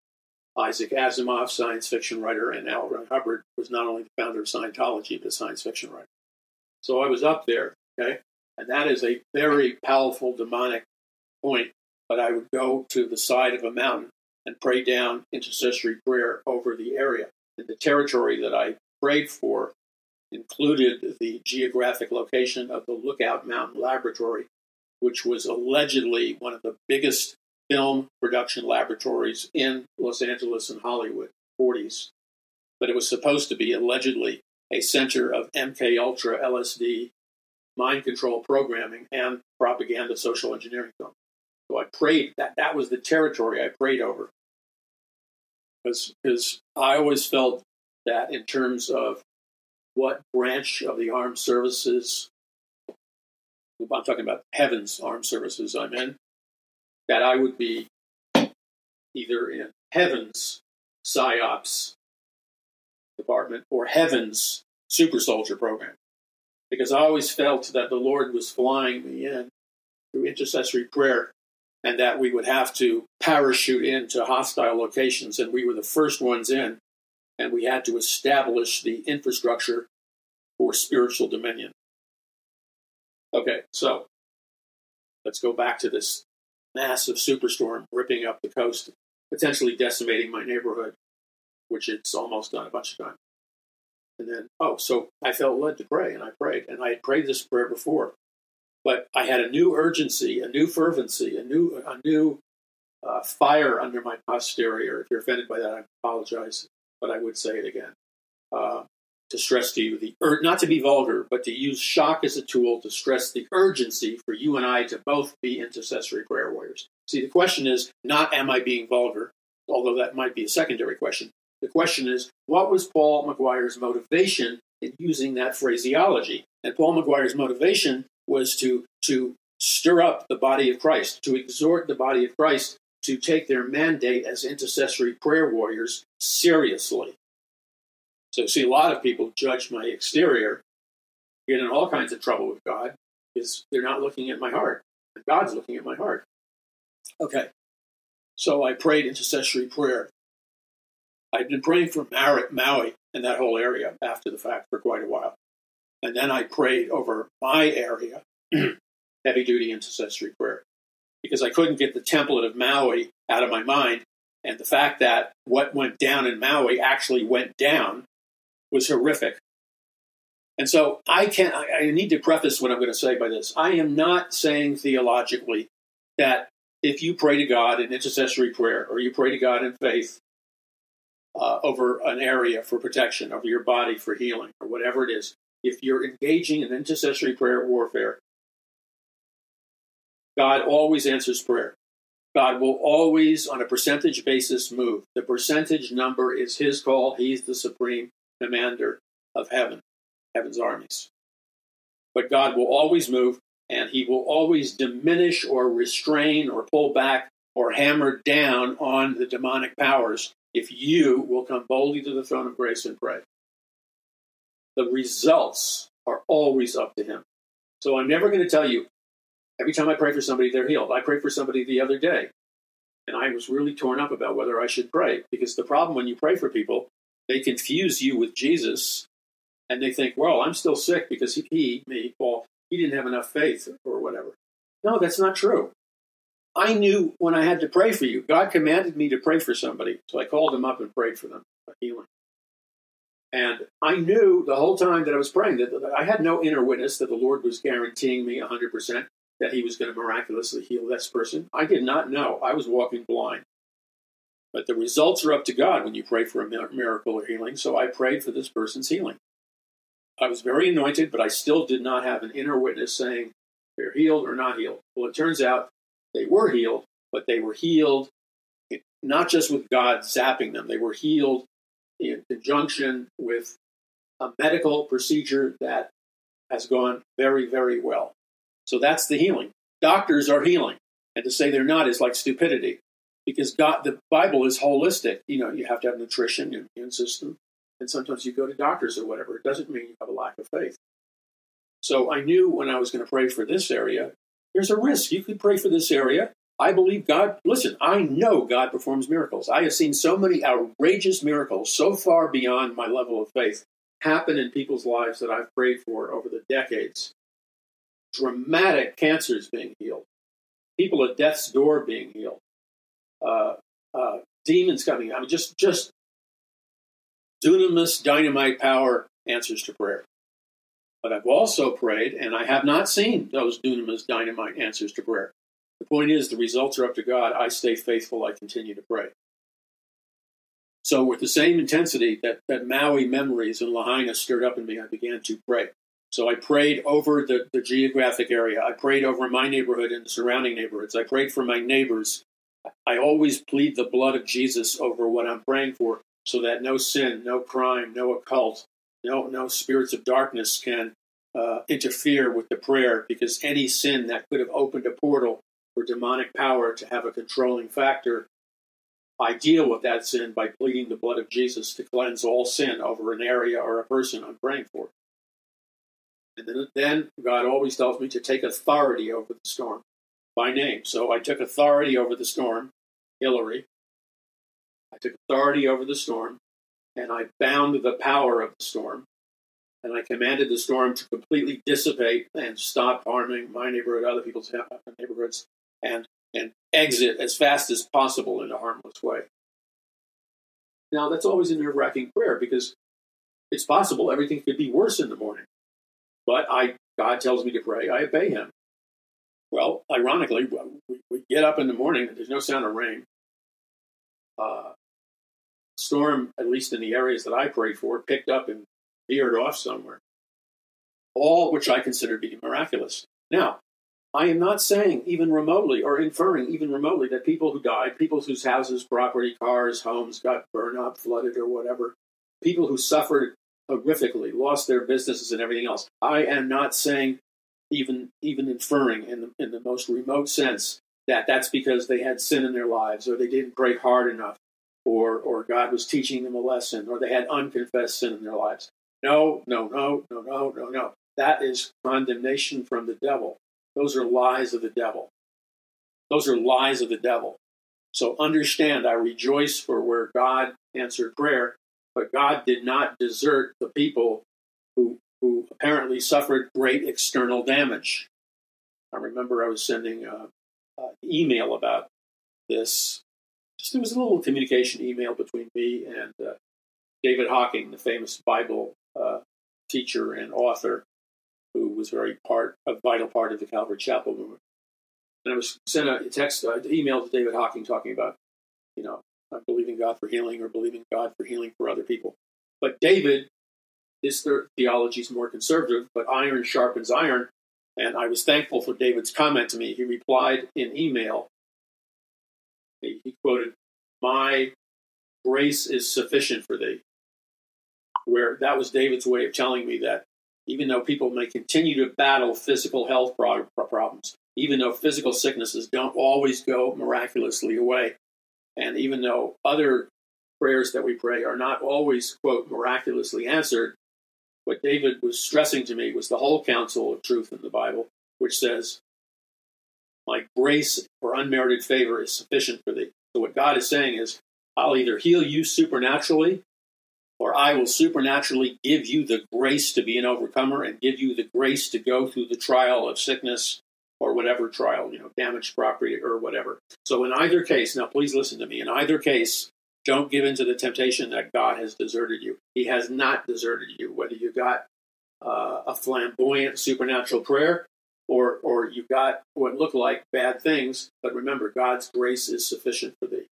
Isaac Asimov, science fiction writer, and L. Ron Hubbard was not only the founder of Scientology, but a science fiction writer. So I was up there, okay? And that is a very powerful demonic point. But I would go to the side of a mountain and pray down intercessory prayer over the area. And the territory that I prayed for included the geographic location of the Lookout Mountain Laboratory, which was allegedly one of the biggest film production laboratories in Los Angeles and Hollywood, 40s. But it was supposed to be allegedly a center of MK Ultra, LSD, mind control programming, and propaganda social engineering film. I prayed that that was the territory I prayed over. Because I always felt that in terms of what branch of the armed services, I'm talking about heaven's armed services I'm in, that I would be either in heaven's PSYOPs department or heaven's super soldier program. Because I always felt that the Lord was flying me in through intercessory prayer and that we would have to parachute into hostile locations and we were the first ones in and we had to establish the infrastructure for spiritual dominion. Okay, so let's go back to this massive superstorm ripping up the coast, potentially decimating my neighborhood, which it's almost done a bunch of times. And then, oh, so I felt led to pray, and I prayed, and I had prayed this prayer before, but I had a new urgency, a new fervency, a new, a new uh, fire under my posterior. If you're offended by that, I apologize, but I would say it again. Uh, to stress to you the not to be vulgar, but to use shock as a tool to stress the urgency for you and I to both be intercessory prayer warriors. See, the question is not am I being vulgar, although that might be a secondary question. The question is what was Paul McGuire's motivation in using that phraseology? And Paul McGuire's motivation was to to stir up the body of Christ, to exhort the body of Christ to take their mandate as intercessory prayer warriors seriously. So, see, a lot of people judge my exterior, get in all kinds of trouble with God because they're not looking at my heart. And God's looking at my heart. Okay. So I prayed intercessory prayer. I'd been praying for Maui and that whole area after the fact for quite a while. And then I prayed over my area, heavy duty intercessory prayer, because I couldn't get the template of Maui out of my mind. And the fact that what went down in Maui actually went down was horrific. And so I can not I need to preface what I'm going to say by this. I am not saying theologically that if you pray to God in intercessory prayer or you pray to God in faith uh, over an area for protection, over your body for healing, or whatever it is, if you're engaging in intercessory prayer warfare, God always answers prayer. God will always, on a percentage basis, move. The percentage number is His call. He's the supreme commander of heaven, heaven's armies. But God will always move, and he will always diminish or restrain or pull back or hammer down on the demonic powers if you will come boldly to the throne of grace and pray. The results are always up to him. So I'm never going to tell you every time I pray for somebody, they're healed. I prayed for somebody the other day, and I was really torn up about whether I should pray because the problem when you pray for people, they confuse you with Jesus and they think, well, I'm still sick because he, he me, Paul, he didn't have enough faith or whatever. No, that's not true. I knew when I had to pray for you. God commanded me to pray for somebody. So I called them up and prayed for them for healing. And I knew the whole time that I was praying that I had no inner witness that the Lord was guaranteeing me 100% that he was going to miraculously heal this person. I did not know. I was walking blind. But the results are up to God when you pray for a miracle or healing. So I prayed for this person's healing. I was very anointed, but I still did not have an inner witness saying they're healed or not healed. Well, it turns out they were healed, but they were healed not just with God zapping them, they were healed in conjunction with a medical procedure that has gone very, very well. So that's the healing. Doctors are healing, and to say they're not is like stupidity, because God, the Bible is holistic. You know, you have to have nutrition, your immune system, and sometimes you go to doctors or whatever. It doesn't mean you have a lack of faith. So I knew when I was going to pray for this area, there's a risk. You could pray for this area. I believe God, listen, I know God performs miracles. I have seen so many outrageous miracles, so far beyond my level of faith, happen in people's lives that I've prayed for over the decades. Dramatic cancers being healed, people at death's door being healed, uh, uh, demons coming. I mean, just just dunamis dynamite power answers to prayer. But I've also prayed, and I have not seen those dunamis dynamite answers to prayer. The point is, the results are up to God. I stay faithful. I continue to pray. So, with the same intensity that, that Maui memories and Lahaina stirred up in me, I began to pray. So, I prayed over the, the geographic area. I prayed over my neighborhood and the surrounding neighborhoods. I prayed for my neighbors. I always plead the blood of Jesus over what I'm praying for so that no sin, no crime, no occult, no, no spirits of darkness can uh, interfere with the prayer because any sin that could have opened a portal for demonic power to have a controlling factor, I deal with that sin by pleading the blood of Jesus to cleanse all sin over an area or a person I'm praying for. And then, then God always tells me to take authority over the storm by name. So I took authority over the storm, Hilary, I took authority over the storm, and I bound the power of the storm. And I commanded the storm to completely dissipate and stop harming my neighborhood, other people's uh, neighborhoods, and, and exit as fast as possible in a harmless way. Now, that's always a nerve wracking prayer because it's possible everything could be worse in the morning. But I, God tells me to pray, I obey Him. Well, ironically, we, we get up in the morning there's no sound of rain. Uh, storm, at least in the areas that I prayed for, picked up and veered off somewhere. All which I consider to be miraculous. Now, I am not saying even remotely or inferring even remotely that people who died, people whose houses, property, cars, homes got burned up, flooded, or whatever, people who suffered horrifically, lost their businesses and everything else. I am not saying even even inferring in the, in the most remote sense that that's because they had sin in their lives or they didn't pray hard enough or or God was teaching them a lesson, or they had unconfessed sin in their lives. No, no, no, no, no, no, no. That is condemnation from the devil. Those are lies of the devil. Those are lies of the devil. So understand, I rejoice for where God answered prayer, but God did not desert the people who who apparently suffered great external damage. I remember I was sending an email about this just there was a little communication email between me and uh, David Hocking, the famous Bible uh, teacher and author, was very part a vital part of the Calvary Chapel movement. And I was sent a text, uh, email to David Hocking talking about, you know, I'm believing God for healing or believing God for healing for other people. But David, his theology is more conservative, but iron sharpens iron. And I was thankful for David's comment to me. He replied in email he quoted, My grace is sufficient for thee. Where that was David's way of telling me that even though people may continue to battle physical health problems, even though physical sicknesses don't always go miraculously away, and even though other prayers that we pray are not always, quote, miraculously answered, what David was stressing to me was the whole counsel of truth in the Bible, which says, My grace or unmerited favor is sufficient for thee. So, what God is saying is, I'll either heal you supernaturally or I will supernaturally give you the grace to be an overcomer and give you the grace to go through the trial of sickness or whatever trial, you know, damaged property or whatever. So in either case, now please listen to me, in either case, don't give in to the temptation that God has deserted you. He has not deserted you, whether you got uh, a flamboyant supernatural prayer or, or you got what look like bad things. But remember, God's grace is sufficient for thee.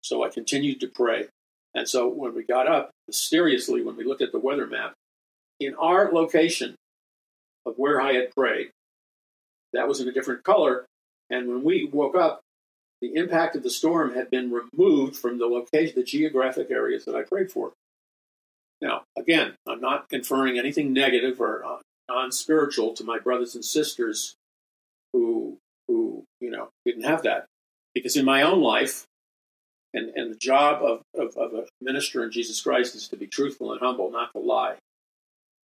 So I continued to pray. And so when we got up, mysteriously, when we looked at the weather map, in our location of where I had prayed, that was in a different color. And when we woke up, the impact of the storm had been removed from the location, the geographic areas that I prayed for. Now, again, I'm not conferring anything negative or uh, non-spiritual to my brothers and sisters who, who you know, didn't have that, because in my own life, and, and the job of, of, of a minister in Jesus Christ is to be truthful and humble, not to lie.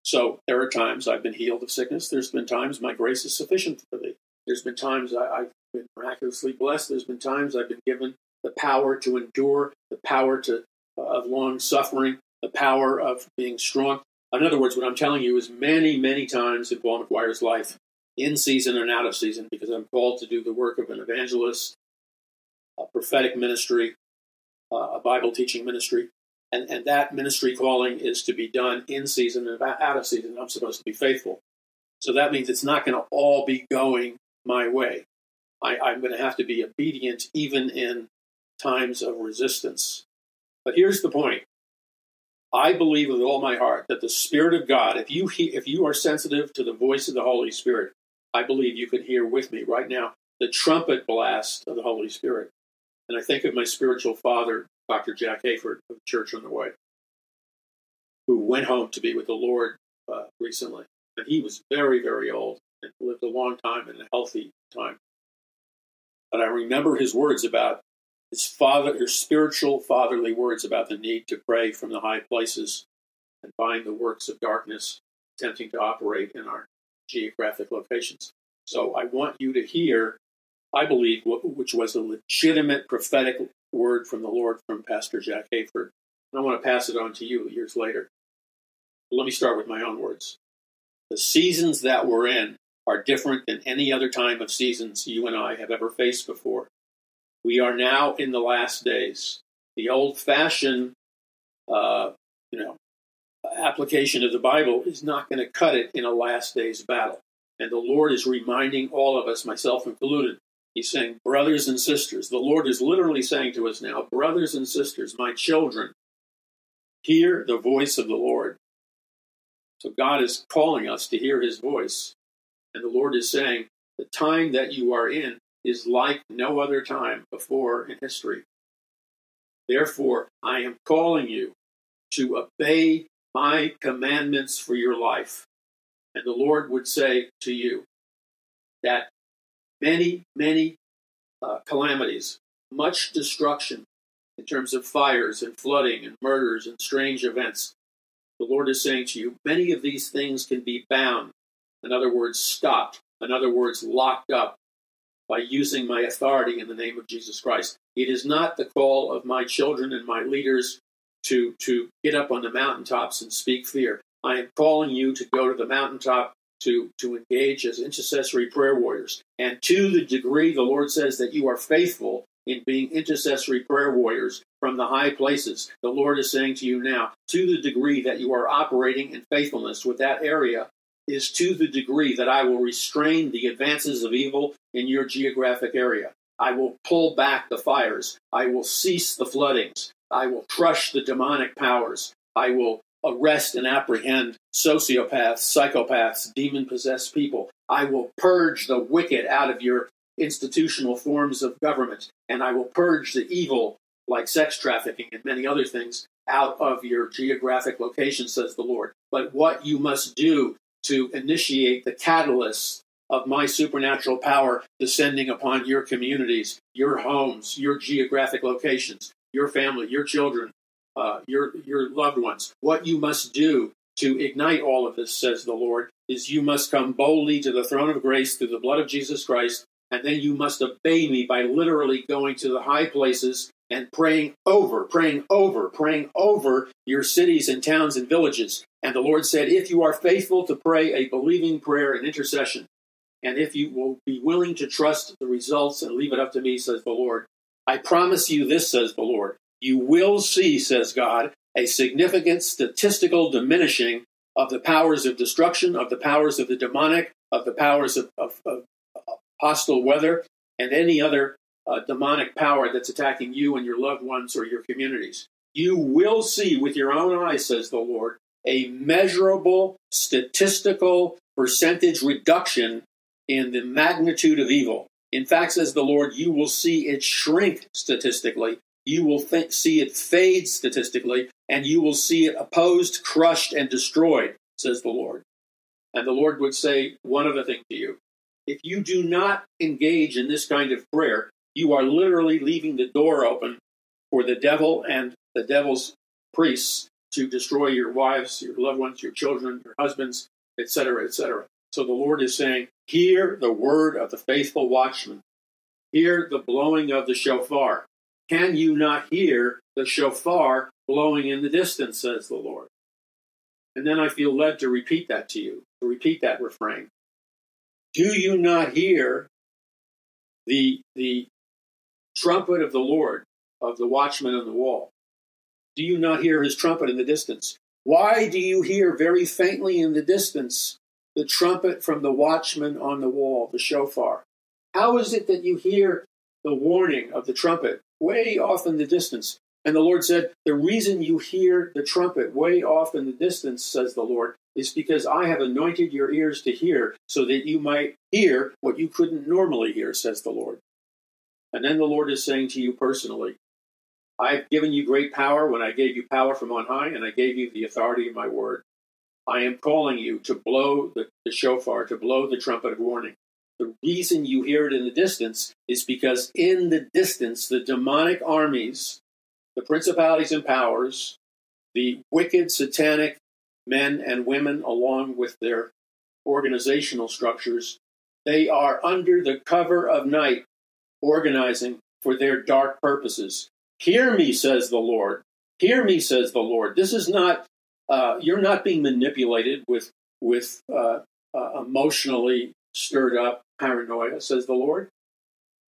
So there are times I've been healed of sickness. There's been times my grace is sufficient for thee. There's been times I, have been miraculously blessed. There's been times I've been given the power to endure, the power to uh, of long suffering, the power of being strong. In other words, what I'm telling you is many, many times in Paul McGuire's life, in season and out of season, because I'm called to do the work of an evangelist, a prophetic ministry, Uh, a Bible teaching ministry. And, and that ministry calling is to be done in season and out of season. I'm supposed to be faithful. So that means it's not going to all be going my way. I, I'm going to have to be obedient even in times of resistance. But here's the point. I believe with all my heart that the Spirit of God, if you he, if you are sensitive to the voice of the Holy Spirit, I believe you could hear with me right now the trumpet blast of the Holy Spirit. And I think of my spiritual father, Dr. Jack Hayford of Church on the Way, who went home to be with the Lord uh, recently. And he was very, very old and lived a long time and a healthy time. But I remember his words about his father, his spiritual fatherly words about the need to pray from the high places and bind the works of darkness attempting to operate in our geographic locations. So I want you to hear I believe, which was a legitimate prophetic word from the Lord from Pastor Jack Hayford. And I want to pass it on to you years later. But let me start with my own words. The seasons that we're in are different than any other time of seasons you and I have ever faced before. We are now in the last days. The old fashioned, uh, you know, application of the Bible is not going to cut it in a last days battle. And the Lord is reminding all of us, myself included, He's saying, brothers and sisters. The Lord is literally saying to us now, brothers and sisters, my children, hear the voice of the Lord. So God is calling us to hear his voice. And the Lord is saying, the time that you are in is like no other time before in history. Therefore, I am calling you to obey my commandments for your life. And the Lord would say to you that many, many uh, calamities, much destruction in terms of fires and flooding and murders and strange events. The Lord is saying to you, many of these things can be bound, in other words, stopped, in other words, locked up by using my authority in the name of Jesus Christ. It is not the call of my children and my leaders to, to get up on the mountaintops and speak fear. I am calling you to go to the mountaintop to, to engage as intercessory prayer warriors. And to the degree the Lord says that you are faithful in being intercessory prayer warriors from the high places, the Lord is saying to you now, to the degree that you are operating in faithfulness with that area, is to the degree that I will restrain the advances of evil in your geographic area. I will pull back the fires. I will cease the floodings. I will crush the demonic powers. I will arrest and apprehend sociopaths, psychopaths, demon possessed people. I will purge the wicked out of your institutional forms of government, and I will purge the evil, like sex trafficking and many other things, out of your geographic location, says the Lord, but what you must do to initiate the catalyst of my supernatural power descending upon your communities, your homes, your geographic locations, your family, your children, uh, your your loved ones. What you must do to ignite all of this, says the Lord, is you must come boldly to the throne of grace through the blood of Jesus Christ, and then you must obey me by literally going to the high places and praying over, praying over, praying over your cities and towns and villages. And the Lord said, if you are faithful to pray a believing prayer and intercession, and if you will be willing to trust the results and leave it up to me, says the Lord, I promise you this, says the Lord, you will see, says God, a significant statistical diminishing of the powers of destruction, of the powers of the demonic, of the powers of, of, of hostile weather, and any other uh, demonic power that's attacking you and your loved ones or your communities. You will see with your own eyes, says the Lord, a measurable statistical percentage reduction in the magnitude of evil. In fact, says the Lord, you will see it shrink statistically. You will think, see it fade statistically, and you will see it opposed, crushed, and destroyed, says the Lord. And the Lord would say one other thing to you. If you do not engage in this kind of prayer, you are literally leaving the door open for the devil and the devil's priests to destroy your wives, your loved ones, your children, your husbands, etc., etc. So the Lord is saying, Hear the word of the faithful watchman. Hear the blowing of the shofar. Can you not hear the shofar blowing in the distance, says the Lord? And then I feel led to repeat that to you, to repeat that refrain. Do you not hear the, the trumpet of the Lord, of the watchman on the wall? Do you not hear his trumpet in the distance? Why do you hear very faintly in the distance the trumpet from the watchman on the wall, the shofar? How is it that you hear the warning of the trumpet way off in the distance? And the Lord said, The reason you hear the trumpet way off in the distance, says the Lord, is because I have anointed your ears to hear, so that you might hear what you couldn't normally hear, says the Lord. And then the Lord is saying to you personally, I've given you great power when I gave you power from on high, and I gave you the authority of my word. I am calling you to blow the, the shofar, to blow the trumpet of warning. The reason you hear it in the distance is because in the distance, the demonic armies, the principalities and powers, the wicked satanic men and women, along with their organizational structures, they are under the cover of night organizing for their dark purposes. Hear me, says the Lord. Hear me, says the Lord. This is not, uh, you're not being manipulated with, with uh, uh, emotionally stirred up paranoia, says the Lord.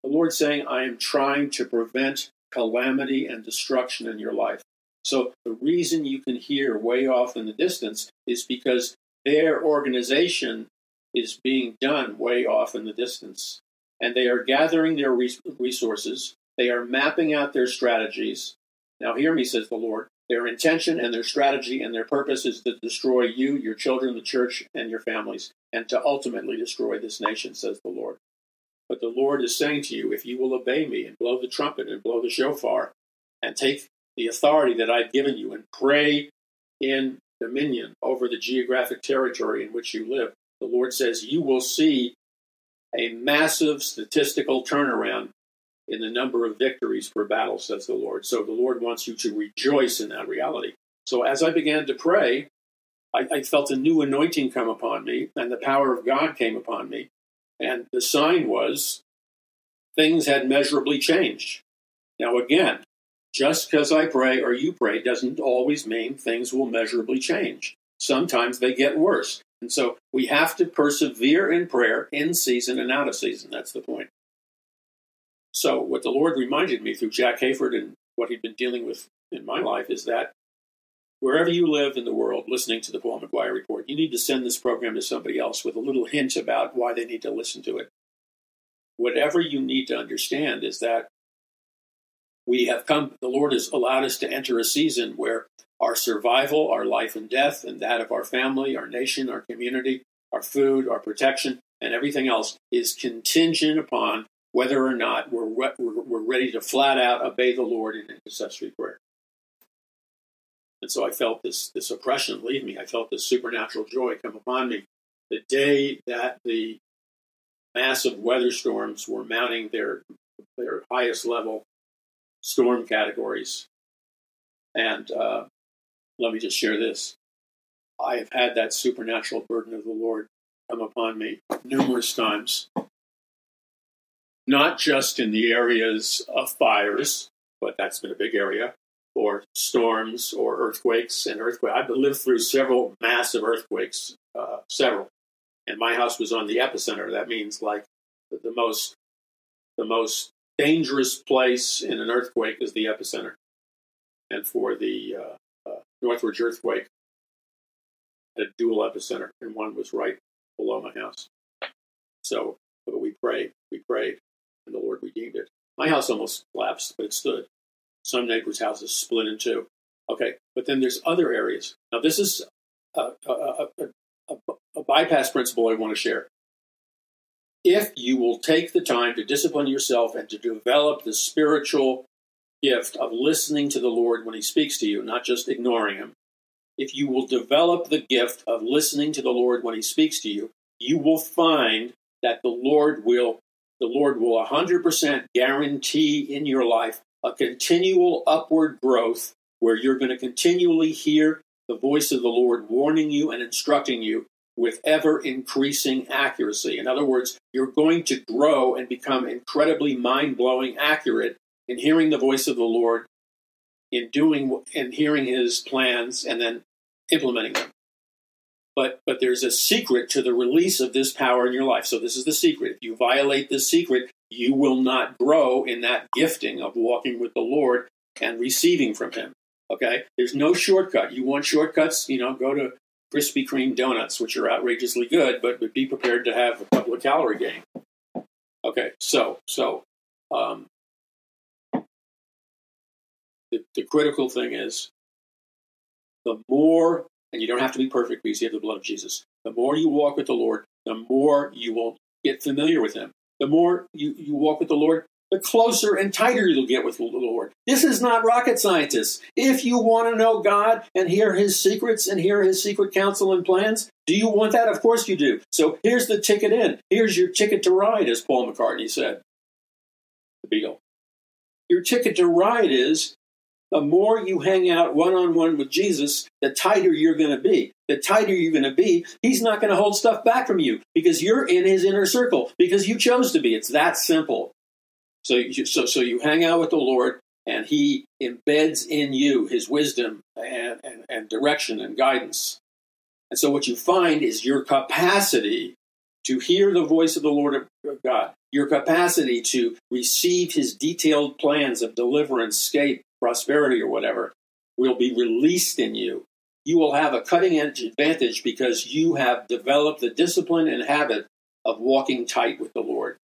The Lord saying, I am trying to prevent calamity and destruction in your life. So the reason you can hear way off in the distance is because their organization is being done way off in the distance and they are gathering their resources. They are mapping out their strategies. Now, hear me, says the Lord. Their intention and their strategy and their purpose is to destroy you, your children, the church, and your families, and to ultimately destroy this nation, says the Lord. But the Lord is saying to you, if you will obey me and blow the trumpet and blow the shofar and take the authority that I've given you and pray in dominion over the geographic territory in which you live, the Lord says you will see a massive statistical turnaround in the number of victories per battle, says the Lord. So the Lord wants you to rejoice in that reality. So as I began to pray, I, I, felt a new anointing come upon me, and the power of God came upon me. And the sign was things had measurably changed. Now, again, just because I pray or you pray doesn't always mean things will measurably change. Sometimes they get worse. And so we have to persevere in prayer in season and out of season. That's the point. So, what the Lord reminded me through Jack Hayford and what he'd been dealing with in my life is that wherever you live in the world listening to the Paul McGuire Report, you need to send this program to somebody else with a little hint about why they need to listen to it. Whatever you need to understand is that we have come, the Lord has allowed us to enter a season where our survival, our life and death, and that of our family, our nation, our community, our food, our protection, and everything else is contingent upon whether or not we're, re- we're ready to flat out obey the Lord in intercessory prayer. And so I felt this, this oppression leave me. I felt this supernatural joy come upon me. The day that the massive weather storms were mounting their, their highest level storm categories. And uh, let me just share this. I have had that supernatural burden of the Lord come upon me numerous times, not just in the areas of fires, but that's been a big area, or storms or earthquakes and earthquakes. I've lived through several massive earthquakes, uh, several, and my house was on the epicenter. That means like the, most the most dangerous place in an earthquake is the epicenter, and for the uh, uh, Northridge earthquake, a dual epicenter, and one was right below my house. So, but we prayed, we prayed, and the Lord redeemed it. My house almost collapsed, but it stood. Some neighbors' houses split in two. Okay, but then there's other areas. Now, this is a, a, a, a bypass principle I want to share. If you will take the time to discipline yourself and to develop the spiritual gift of listening to the Lord when He speaks to you, not just ignoring Him, if you will develop the gift of listening to the Lord when he speaks to you, you will find that the Lord will the Lord will 100% guarantee in your life a continual upward growth where you're going to continually hear the voice of the Lord warning you and instructing you with ever increasing accuracy. In other words, you're going to grow and become incredibly mind blowing accurate in hearing the voice of the Lord in doing and hearing his plans and then implementing them. But but there's a secret to the release of this power in your life. So this is the secret. If you violate this secret, you will not grow in that gifting of walking with the Lord and receiving from him. Okay? There's no shortcut. You want shortcuts, you know, go to Krispy Kreme donuts, which are outrageously good, but, but be prepared to have a couple of calorie gain. Okay, so so um, the, the critical thing is the more, and you don't have to be perfect because you have the blood of Jesus, the more you walk with the Lord, the more you will get familiar with Him. The more you, you walk with the Lord, the closer and tighter you'll get with the Lord. This is not rocket scientists. If you want to know God and hear His secrets and hear His secret counsel and plans, do you want that? Of course you do. So here's the ticket in. Here's your ticket to ride, as Paul McCartney said. The Beatle. Your ticket to ride is the more you hang out one on one with Jesus, the tighter you're going to be. The tighter you're going to be, he's not going to hold stuff back from you because you're in his inner circle because you chose to be. It's that simple. So, you, so, so you hang out with the Lord, and he embeds in you his wisdom and, and, and direction and guidance. And so, what you find is your capacity to hear the voice of the Lord of God, your capacity to receive his detailed plans of deliverance, escape, prosperity or whatever will be released in you. You will have a cutting edge advantage because you have developed the discipline and habit of walking tight with the Lord.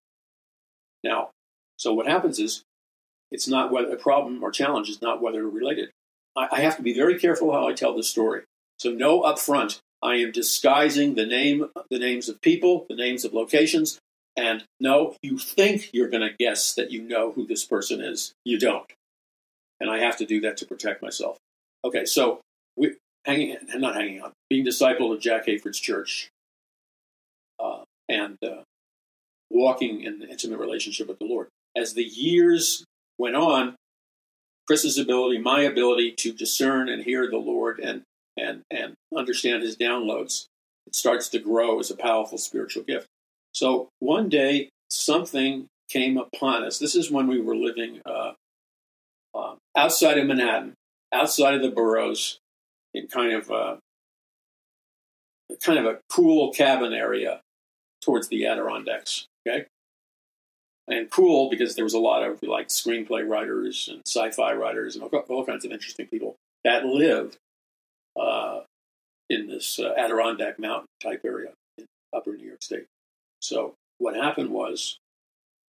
Now, so what happens is it's not whether a problem or challenge is not whether related. I, I have to be very careful how I tell this story. So no up front I am disguising the name the names of people, the names of locations, and no, you think you're going to guess that you know who this person is. You don't and I have to do that to protect myself. Okay, so we hanging, not hanging on, being disciple of Jack Hayford's church, uh, and uh, walking in intimate relationship with the Lord. As the years went on, Chris's ability, my ability to discern and hear the Lord and and and understand His downloads, it starts to grow as a powerful spiritual gift. So one day, something came upon us. This is when we were living uh, uh, outside of Manhattan, outside of the boroughs, in kind of a, kind of a cool cabin area towards the Adirondacks. Okay, and cool because there was a lot of like screenplay writers and sci-fi writers and all, all kinds of interesting people that lived uh, in this uh, Adirondack Mountain type area in Upper New York State. So what happened was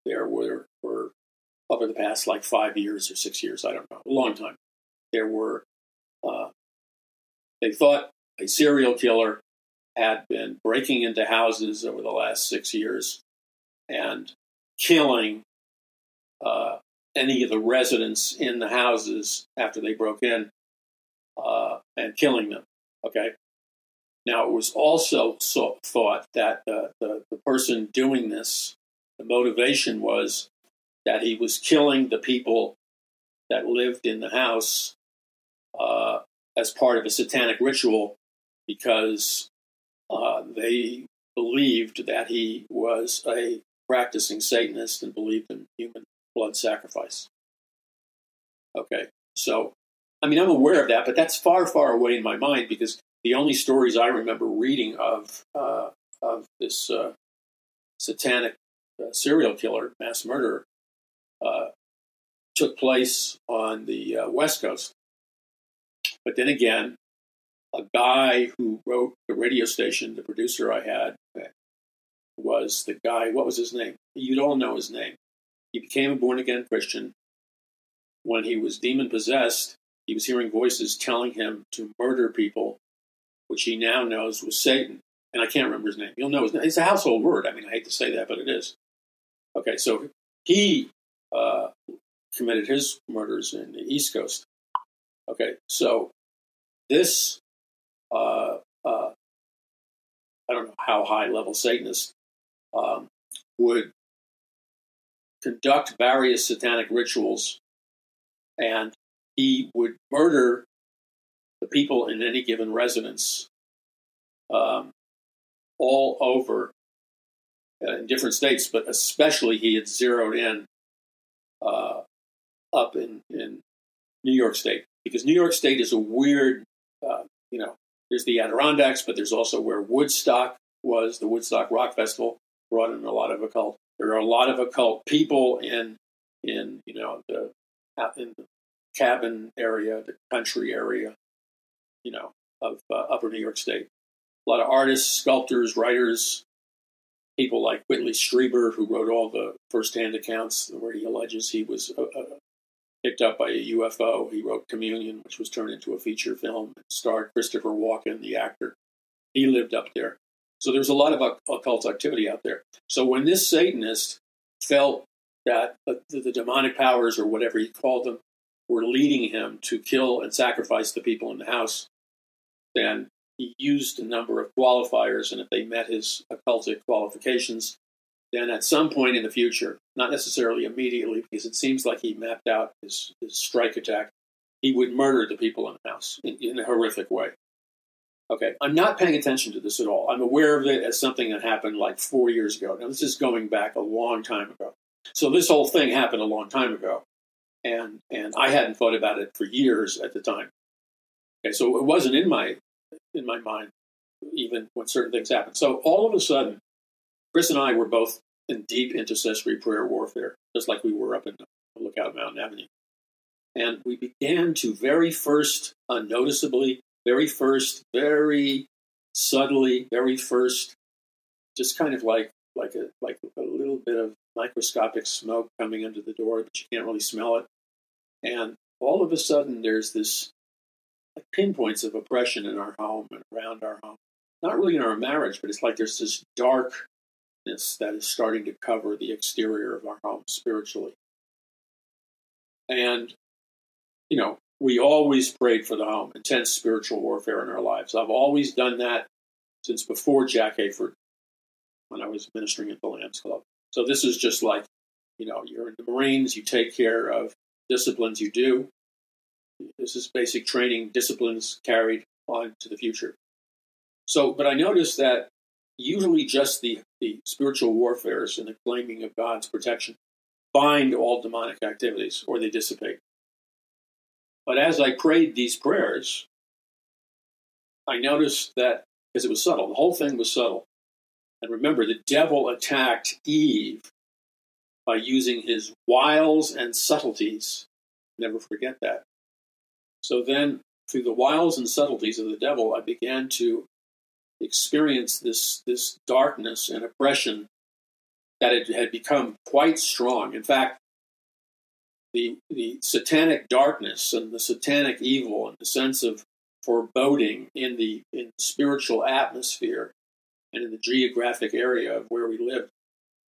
there were, were over the past like five years or six years, I don't know, a long time. There were, uh, they thought a serial killer had been breaking into houses over the last six years and killing uh, any of the residents in the houses after they broke in. Uh, and killing them. Okay. Now, it was also so thought that the, the, the person doing this, the motivation was that he was killing the people that lived in the house uh, as part of a satanic ritual because uh, they believed that he was a practicing Satanist and believed in human blood sacrifice. Okay, so I mean, I'm aware of that, but that's far, far away in my mind because the only stories I remember reading of uh, of this uh, satanic uh, serial killer, mass murderer, uh, took place on the uh, West Coast. But then again, a guy who wrote the radio station, the producer I had, was the guy. What was his name? You'd all know his name. He became a born again Christian. When he was demon possessed, he was hearing voices telling him to murder people which he now knows was Satan. And I can't remember his name. You'll know his name. It's a household word. I mean, I hate to say that, but it is. Okay, so he uh, committed his murders in the East Coast. Okay, so this, uh, uh, I don't know how high level Satanist um, would conduct various satanic rituals and he would murder the people in any given residence um, all over uh, in different states, but especially he had zeroed in uh, up in, in New York State because New York State is a weird, uh, you know, there's the Adirondacks, but there's also where Woodstock was, the Woodstock Rock Festival brought in a lot of occult. There are a lot of occult people in in you know the in the cabin area, the country area, you know, of uh, Upper New York State. A lot of artists, sculptors, writers, people like Whitley Strieber, who wrote all the first-hand accounts where he alleges he was uh, uh, picked up by a UFO. He wrote Communion, which was turned into a feature film. It starred Christopher Walken, the actor. He lived up there. So there's a lot of occult activity out there. So when this Satanist felt that the, the demonic powers, or whatever he called them, were leading him to kill and sacrifice the people in the house, then he used a number of qualifiers, and if they met his occultic qualifications, then at some point in the future, not necessarily immediately, because it seems like he mapped out his, his strike attack, he would murder the people in the house in, in, a horrific way. Okay, I'm not paying attention to this at all. I'm aware of it as something that happened like four years ago. Now, this is going back a long time ago. So, this whole thing happened a long time ago and and I hadn't thought about it for years at the time. Okay, so it wasn't in my in my mind even when certain things happen. So all of a sudden, Chris and I were both in deep intercessory prayer warfare, just like we were up in Lookout Mountain Avenue, and we began to very first, unnoticeably, very first, very subtly, very first, just kind of like like a like a little bit of microscopic smoke coming under the door, but you can't really smell it. And all of a sudden, there's this pinpoints of oppression in our home and around our home. Not really in our marriage, but it's like there's this darkness that is starting to cover the exterior of our home spiritually. And, you know, we always prayed for the home, intense spiritual warfare in our lives. I've always done that since before Jack Hayford, when I was ministering at the Lambs Club. So this is just like, you know, you're in the Marines, you take care of disciplines you do. This is basic training disciplines carried on to the future. So, but I noticed that usually just the, the spiritual warfares and the claiming of God's protection bind all demonic activities or they dissipate. But as I prayed these prayers, I noticed that, because it was subtle, the whole thing was subtle. And remember, the devil attacked Eve by using his wiles and subtleties. Never forget that. So then, through the wiles and subtleties of the devil, I began to experience this, this darkness and oppression that it had become quite strong. In fact, the, the satanic darkness and the satanic evil and the sense of foreboding in the in spiritual atmosphere and in the geographic area of where we lived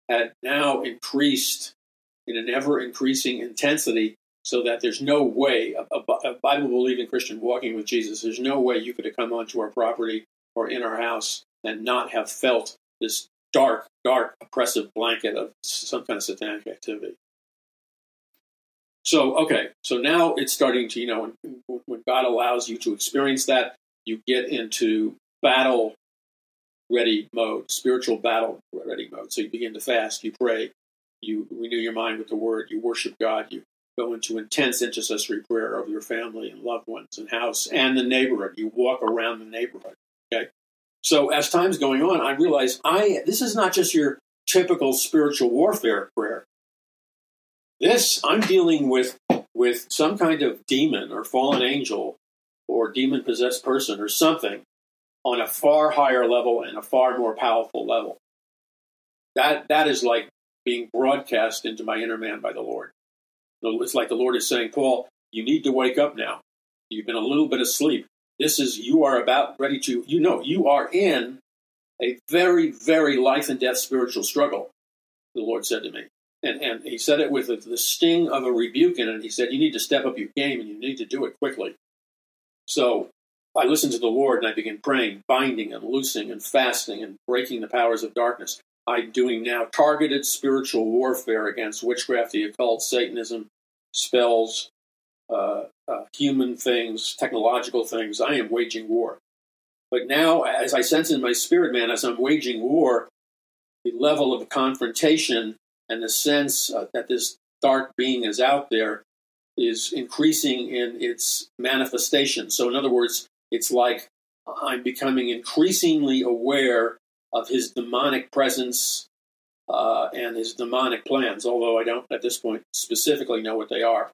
had now increased in an ever increasing intensity so that there's no way, a, a Bible believing Christian walking with Jesus, there's no way you could have come onto our property or in our house and not have felt this dark, dark, oppressive blanket of some kind of satanic activity. So, okay, so now it's starting to, you know, when, when God allows you to experience that, you get into battle ready mode, spiritual battle ready mode. So you begin to fast, you pray, you renew your mind with the word, you worship God, you go into intense intercessory prayer of your family and loved ones and house and the neighborhood. You walk around the neighborhood. Okay. So as time's going on, I realize I this is not just your typical spiritual warfare prayer. This I'm dealing with with some kind of demon or fallen angel or demon possessed person or something on a far higher level and a far more powerful level. That that is like being broadcast into my inner man by the Lord. It's like the Lord is saying, Paul, you need to wake up now. You've been a little bit asleep. This is, you are about ready to, you know, you are in a very, very life and death spiritual struggle, the Lord said to me. And, and he said it with the sting of a rebuke in it. He said, You need to step up your game and you need to do it quickly. So I listened to the Lord and I began praying, binding and loosing and fasting and breaking the powers of darkness. I'm doing now targeted spiritual warfare against witchcraft, the occult, Satanism, spells, uh, uh, human things, technological things. I am waging war. But now, as I sense in my spirit, man, as I'm waging war, the level of confrontation and the sense uh, that this dark being is out there is increasing in its manifestation. So, in other words, it's like I'm becoming increasingly aware of his demonic presence uh, and his demonic plans, although I don't at this point specifically know what they are.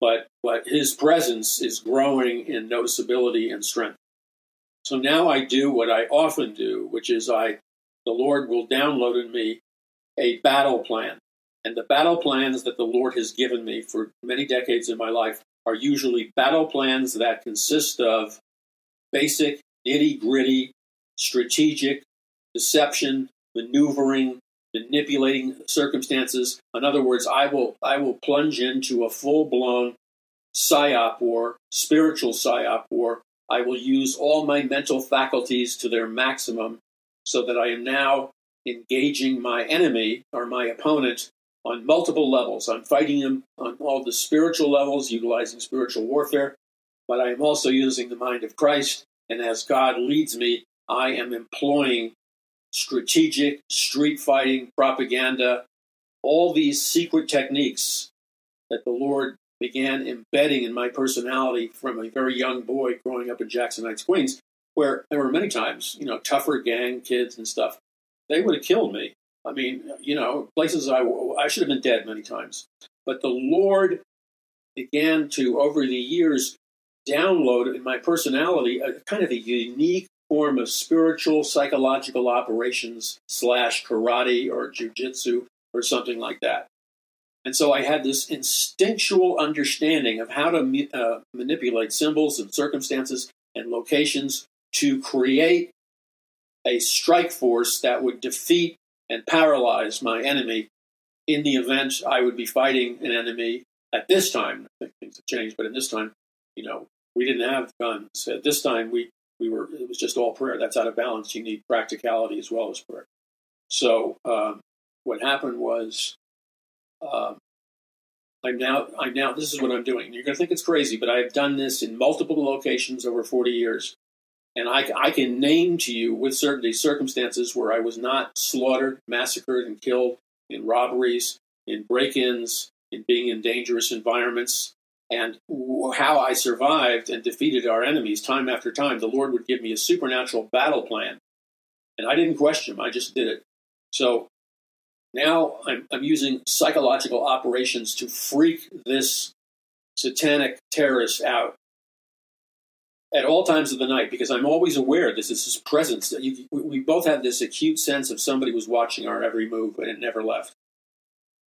But, but his presence is growing in noticeability and strength. So now I do what I often do, which is I, the Lord will download in me a battle plan. And the battle plans that the Lord has given me for many decades in my life are usually battle plans that consist of basic, nitty gritty, strategic deception, maneuvering, manipulating circumstances. In other words, I will I will plunge into a full blown psyop war, spiritual psyop war. I will use all my mental faculties to their maximum so that I am now engaging my enemy or my opponent on multiple levels. I'm fighting him on all the spiritual levels, utilizing spiritual warfare, but I am also using the mind of Christ. And as God leads me, I am employing strategic, street fighting, propaganda, all these secret techniques that the Lord began embedding in my personality from a very young boy growing up in Jackson Heights, Queens, where there were many times, you know, tougher gang kids and stuff. They would have killed me. I mean, you know, places I, I should have been dead many times. But the Lord began to, over the years, download in my personality a kind of a unique form of spiritual psychological operations slash karate or jujitsu or something like that. And so I had this instinctual understanding of how to uh, manipulate symbols and circumstances and locations to create a strike force that would defeat and paralyze my enemy in the event I would be fighting an enemy at this time. I think things have changed, but in this time, you know, we didn't have guns. At this time, we we were it was just all prayer. That's out of balance. You need practicality as well as prayer. So um, what happened was, um, I'm now I'm now this is what I'm doing. You're going to think it's crazy, but I've done this in multiple locations over 40 years, and I, I can name to you with certainty circumstances where I was not slaughtered, massacred, and killed in robberies, in break-ins, in being in dangerous environments and how I survived and defeated our enemies time after time, the Lord would give me a supernatural battle plan. And I didn't question him, I just did it. So now I'm, I'm using psychological operations to freak this satanic terrorist out at all times of the night because I'm always aware this is his presence. That you, we both have this acute sense of somebody was watching our every move and it never left.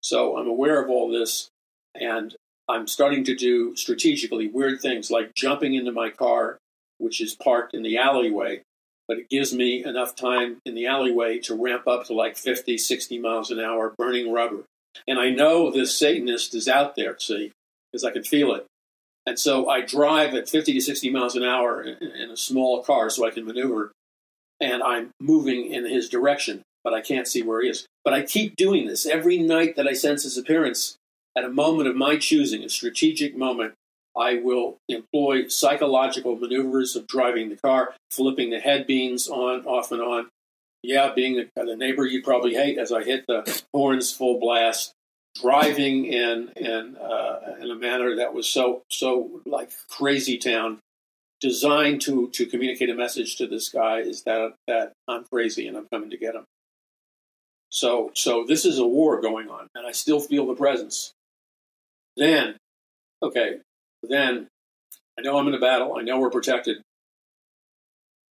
So I'm aware of all this, and I'm starting to do strategically weird things like jumping into my car, which is parked in the alleyway, but it gives me enough time in the alleyway to ramp up to like 50, 60 miles an hour, burning rubber. And I know this Satanist is out there, see, because I can feel it. And so I drive at 50 to 60 miles an hour in, in a small car so I can maneuver. And I'm moving in his direction, but I can't see where he is. But I keep doing this every night that I sense his appearance. At a moment of my choosing, a strategic moment, I will employ psychological maneuvers of driving the car, flipping the head beams on, off and on. Yeah, being the, the neighbor you probably hate as I hit the horns full blast, driving in in uh, in a manner that was so so like crazy town, designed to to communicate a message to this guy is that that I'm crazy and I'm coming to get him. So so this is a war going on, and I still feel the presence. Then, okay, then I know I'm in a battle. I know we're protected.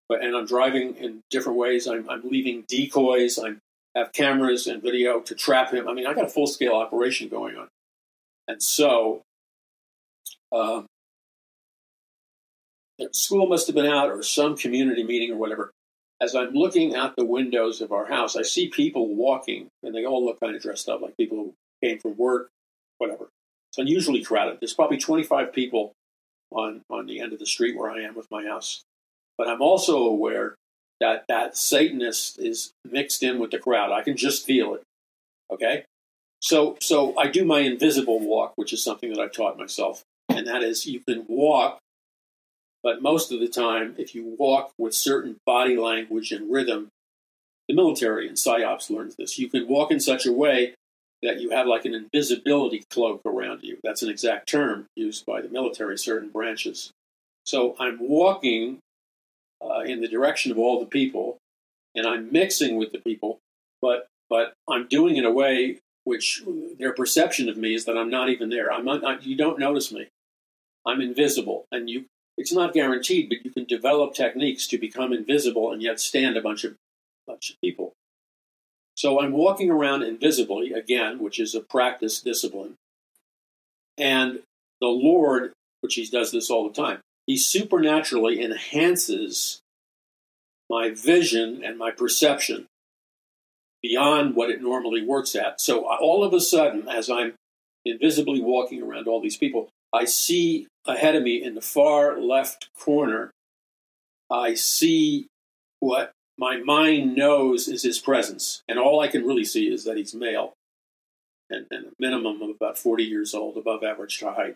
But, and I'm driving in different ways. I'm, I'm leaving decoys. I have cameras and video to trap him. I mean, I got a full scale operation going on. And so, uh, school must have been out or some community meeting or whatever. As I'm looking out the windows of our house, I see people walking, and they all look kind of dressed up like people who came from work, whatever. It's unusually crowded. There's probably 25 people on, on the end of the street where I am with my house. But I'm also aware that that Satanist is mixed in with the crowd. I can just feel it. Okay? So so I do my invisible walk, which is something that I've taught myself. And that is you can walk, but most of the time, if you walk with certain body language and rhythm, the military and PSYOPs learns this. You can walk in such a way that you have like an invisibility cloak around you. That's an exact term used by the military, certain branches. So I'm walking uh, in the direction of all the people, and I'm mixing with the people, but but I'm doing it in a way which their perception of me is that I'm not even there. I'm not, I, you don't notice me. I'm invisible, and you. It's not guaranteed, but you can develop techniques to become invisible and yet stand a bunch of bunch of people. So I'm walking around invisibly, again, which is a practice discipline. And the Lord, which he does this all the time, he supernaturally enhances my vision and my perception beyond what it normally works at. So all of a sudden, as I'm invisibly walking around all these people, I see ahead of me in the far left corner, I see what my mind knows is his presence, and all I can really see is that he's male, and, and a minimum of about 40 years old, above average height.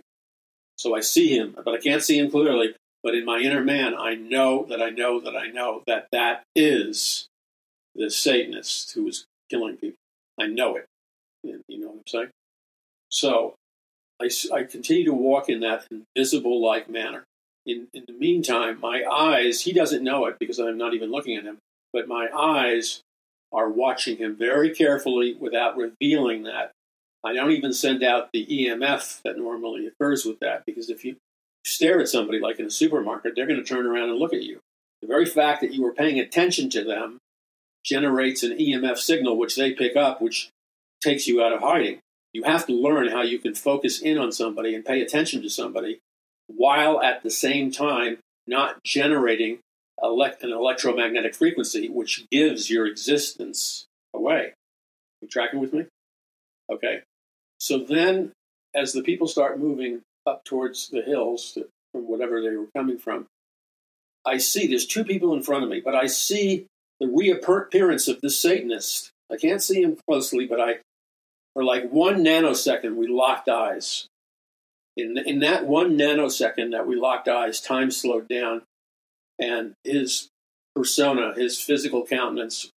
So I see him, but I can't see him clearly. But in my inner man, I know that I know that I know that that is the Satanist who is killing people. I know it. You know what I'm saying? So I, I continue to walk in that invisible like manner. In, in the meantime, my eyes, he doesn't know it because I'm not even looking at him, but my eyes are watching him very carefully without revealing that. I don't even send out the EMF that normally occurs with that because if you stare at somebody like in a supermarket, they're going to turn around and look at you. The very fact that you were paying attention to them generates an EMF signal which they pick up, which takes you out of hiding. You have to learn how you can focus in on somebody and pay attention to somebody while at the same time not generating elect- an electromagnetic frequency which gives your existence away. You tracking with me? Okay. So then, as the people start moving up towards the hills from whatever they were coming from, I see there's two people in front of me, but I see the reappearance of this Satanist. I can't see him closely, but I, for like one nanosecond, we locked eyes. In, in that one nanosecond that we locked eyes, time slowed down, and his persona, his physical countenance,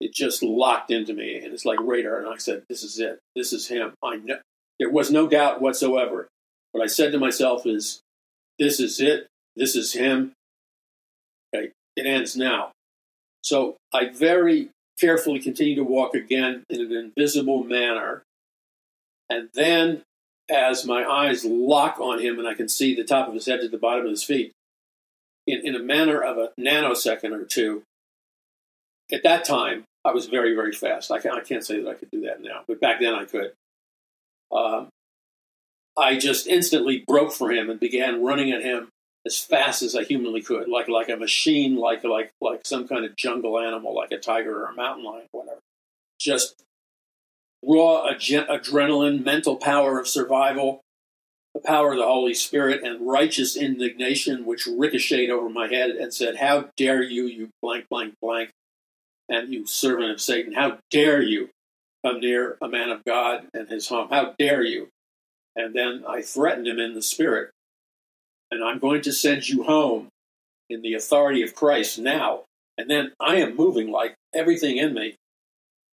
it just locked into me, and it's like radar. And I said, "This is it. This is him." I know. There was no doubt whatsoever. What I said to myself is, "This is it. This is him." Okay, it ends now. So I very carefully continue to walk again in an invisible manner, and then as my eyes lock on him and I can see the top of his head to the bottom of his feet, in, in a manner of a nanosecond or two. At that time, I was very, very fast. I, can, I can't say that I could do that now, but back then I could. Um, I just instantly broke for him and began running at him as fast as I humanly could, like like a machine, like like like some kind of jungle animal, like a tiger or a mountain lion, whatever. Just raw adrenaline, mental power of survival, the power of the Holy Spirit and righteous indignation, which ricocheted over my head and said, How dare you, you blank, blank, blank, and you servant of Satan, how dare you come near a man of God and his home? How dare you? And then I threatened him in the spirit, and I'm going to send you home in the authority of Christ now. And then I am moving like everything in me.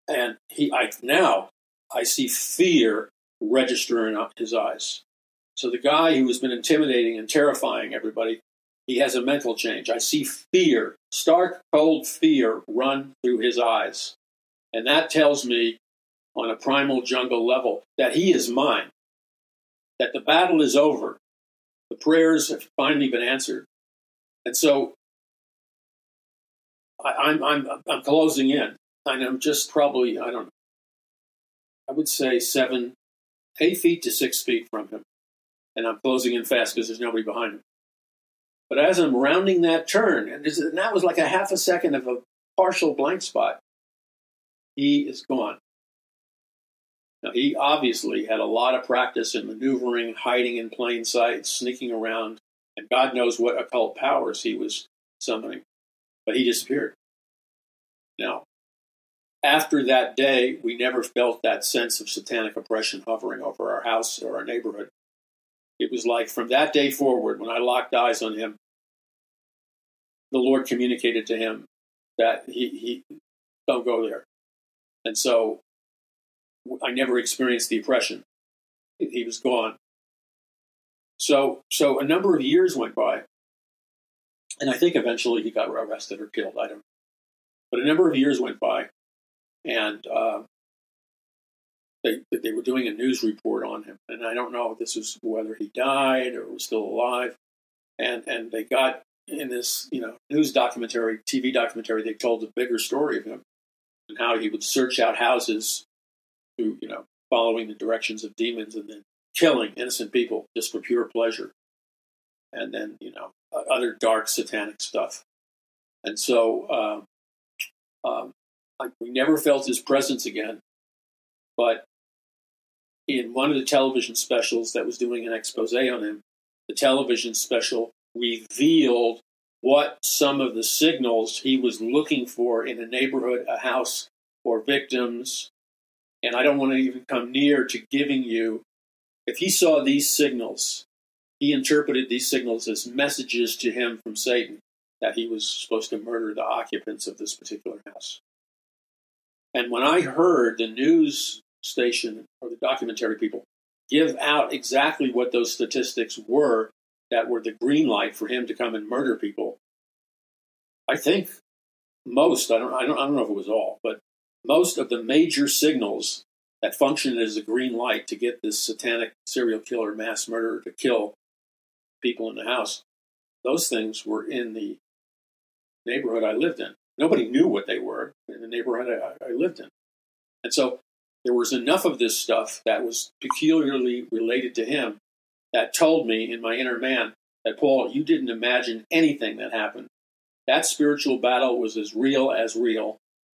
And he, I now I see fear register in his eyes. So the guy who has been intimidating and terrifying everybody, he has a mental change. I see fear, stark, cold fear run through his eyes. And that tells me on a primal jungle level that he is mine, that the battle is over. The prayers have finally been answered. And so I, am I'm, I'm, I'm closing in. And I'm just probably, I don't know, I would say seven, eight feet to six feet from him. And I'm closing in fast because there's nobody behind me. But as I'm rounding that turn, and, and that was like a half a second of a partial blank spot, he is gone. Now, he obviously had a lot of practice in maneuvering, hiding in plain sight, sneaking around, and God knows what occult powers he was summoning. But he disappeared. Now, after that day, we never felt that sense of satanic oppression hovering over our house or our neighborhood. It was like from that day forward, when I locked eyes on him, the Lord communicated to him that he, he don't go there. And so I never experienced the oppression. He was gone. So, so a number of years went by, and I think eventually he got arrested or killed. I don't. know. But a number of years went by, and uh, they they were doing a news report on him, and I don't know if this was whether he died or was still alive, and and they got in this you know news documentary, TV documentary, they told a bigger story of him and how he would search out houses through you know following the directions of demons and then killing innocent people just for pure pleasure, and then you know other dark satanic stuff, and so. Um, um, we never felt his presence again, but in one of the television specials that was doing an expose on him, the television special revealed what some of the signals he was looking for in a neighborhood, a house, or victims. And I don't want to even come near to giving you. If he saw these signals, he interpreted these signals as messages to him from Satan that he was supposed to murder the occupants of this particular house. And when I heard the news station or the documentary people give out exactly what those statistics were that were the green light for him to come and murder people, I think most, I don't, I don't, I don't know if it was all, but most of the major signals that functioned as a green light to get this satanic serial killer, mass murderer to kill people in the house, those things were in the neighborhood I lived in. Nobody knew what they were in the neighborhood I, I lived in. And so there was enough of this stuff that was peculiarly related to him that told me in my inner man that, Paul, you didn't imagine anything that happened. That spiritual battle was as real as real.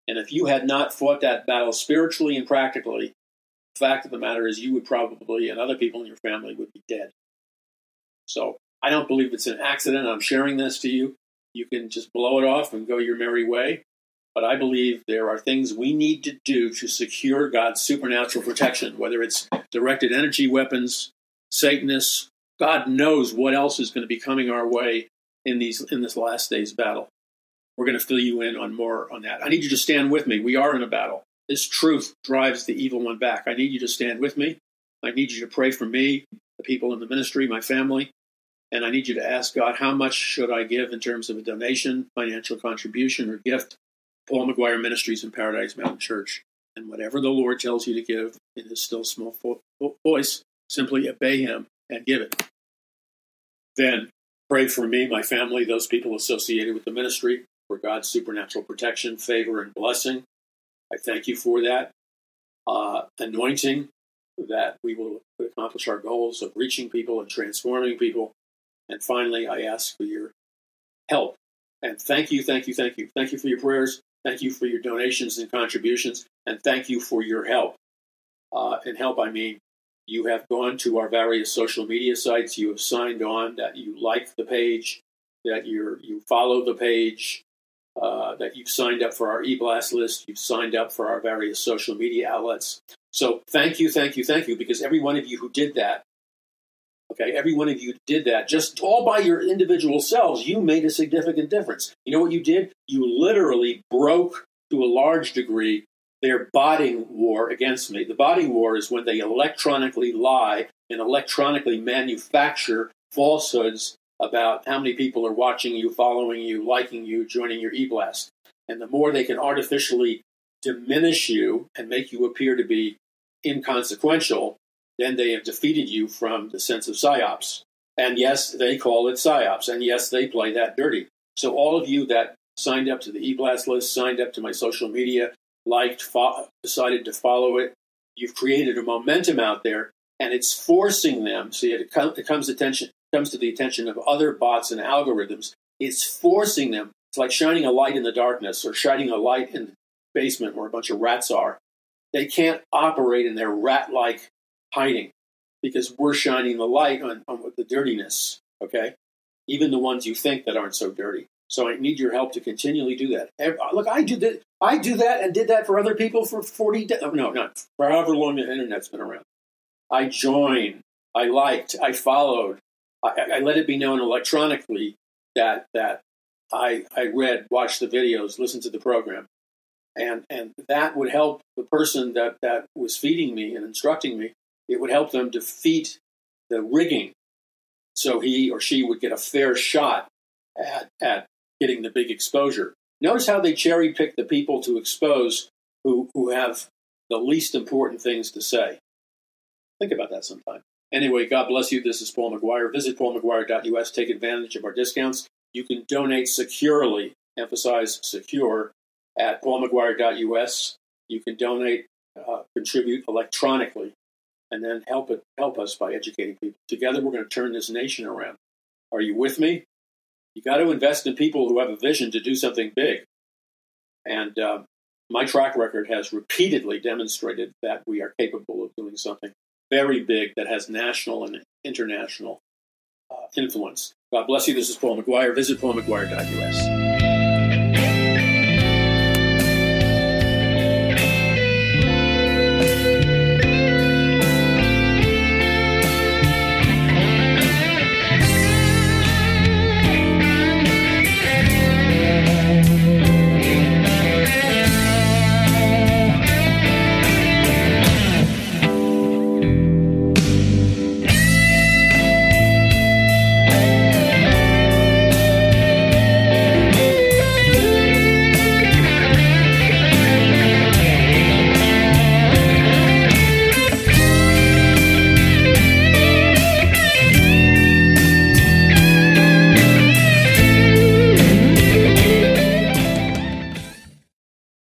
And if you had not fought that battle spiritually and practically, the fact of the matter is you would probably, and other people in your family, would be dead. So I don't believe it's an accident. I'm sharing this to you you can just blow it off and go your merry way. But I believe there are things we need to do to secure God's supernatural protection, whether it's directed energy weapons, Satanists. God knows what else is going to be coming our way in these in this last days battle. We're going to fill you in on more on that. I need you to stand with me. We are in a battle. This truth drives the evil one back. I need you to stand with me. I need you to pray for me, the people in the ministry, my family, and I need you to ask God, how much should I give in terms of a donation, financial contribution, or gift? Paul McGuire Ministries and Paradise Mountain Church. And whatever the Lord tells you to give in his still small voice, simply obey him and give it. Then pray for me, my family, those people associated with the ministry, for God's supernatural protection, favor, and blessing. I thank you for that. Uh, anointing that we will accomplish our goals of reaching people and transforming people and finally, I ask for your help. And thank you, thank you, thank you. Thank you for your prayers. Thank you for your donations and contributions. And thank you for your help. Uh, and help, I mean you have gone to our various social media sites, you have signed on, that you like the page, that you you follow the page, uh, that you've signed up for our e-blast list, you've signed up for our various social media outlets. So thank you, thank you, thank you, because every one of you who did that, okay, every one of you did that, just all by your individual selves, you made a significant difference. You know what you did? You literally broke to a large degree their botting war against me. The botting war is when they electronically lie and electronically manufacture falsehoods about how many people are watching you, following you, liking you, joining your e-blast. And the more they can artificially diminish you and make you appear to be inconsequential, then they have defeated you from the sense of psyops. And yes, they call it psyops. And yes, they play that dirty. So all of you that signed up to the e-blast list, signed up to my social media, liked, fo- decided to follow it. You've created a momentum out there, and it's forcing them. See, it, com- it comes attention comes to the attention of other bots and algorithms. It's forcing them. It's like shining a light in the darkness, or shining a light in the basement where a bunch of rats are. They can't operate in their rat-like hiding because we're shining the light on, on the dirtiness. Okay, even the ones you think that aren't so dirty. So I need your help to continually do that. Uh, look, I do that. I do that and did that for other people for 40 days. Oh, no, not for however long the internet's been around. I joined, I liked, I followed. I, I let it be known electronically that that I, I read, watched the videos, listened to the program. And, and that would help the person that, that was feeding me and instructing me. It would help them defeat the rigging so he or she would get a fair shot at, at getting the big exposure. Notice how they cherry pick the people to expose who, who have the least important things to say. Think about that sometime. Anyway, God bless you. This is Paul McGuire. Visit paulmcguire.us. Take advantage of our discounts. You can donate securely, emphasize secure, at paulmcguire.us. You can donate, uh, contribute electronically, and then help it help us by educating people. Together, we're going to turn this nation around. Are you with me? You got to invest in people who have a vision to do something big. And uh, my track record has repeatedly demonstrated that we are capable of doing something very big that has national and international uh, influence. God bless you. This is Paul McGuire. Visit paulmcguire.us.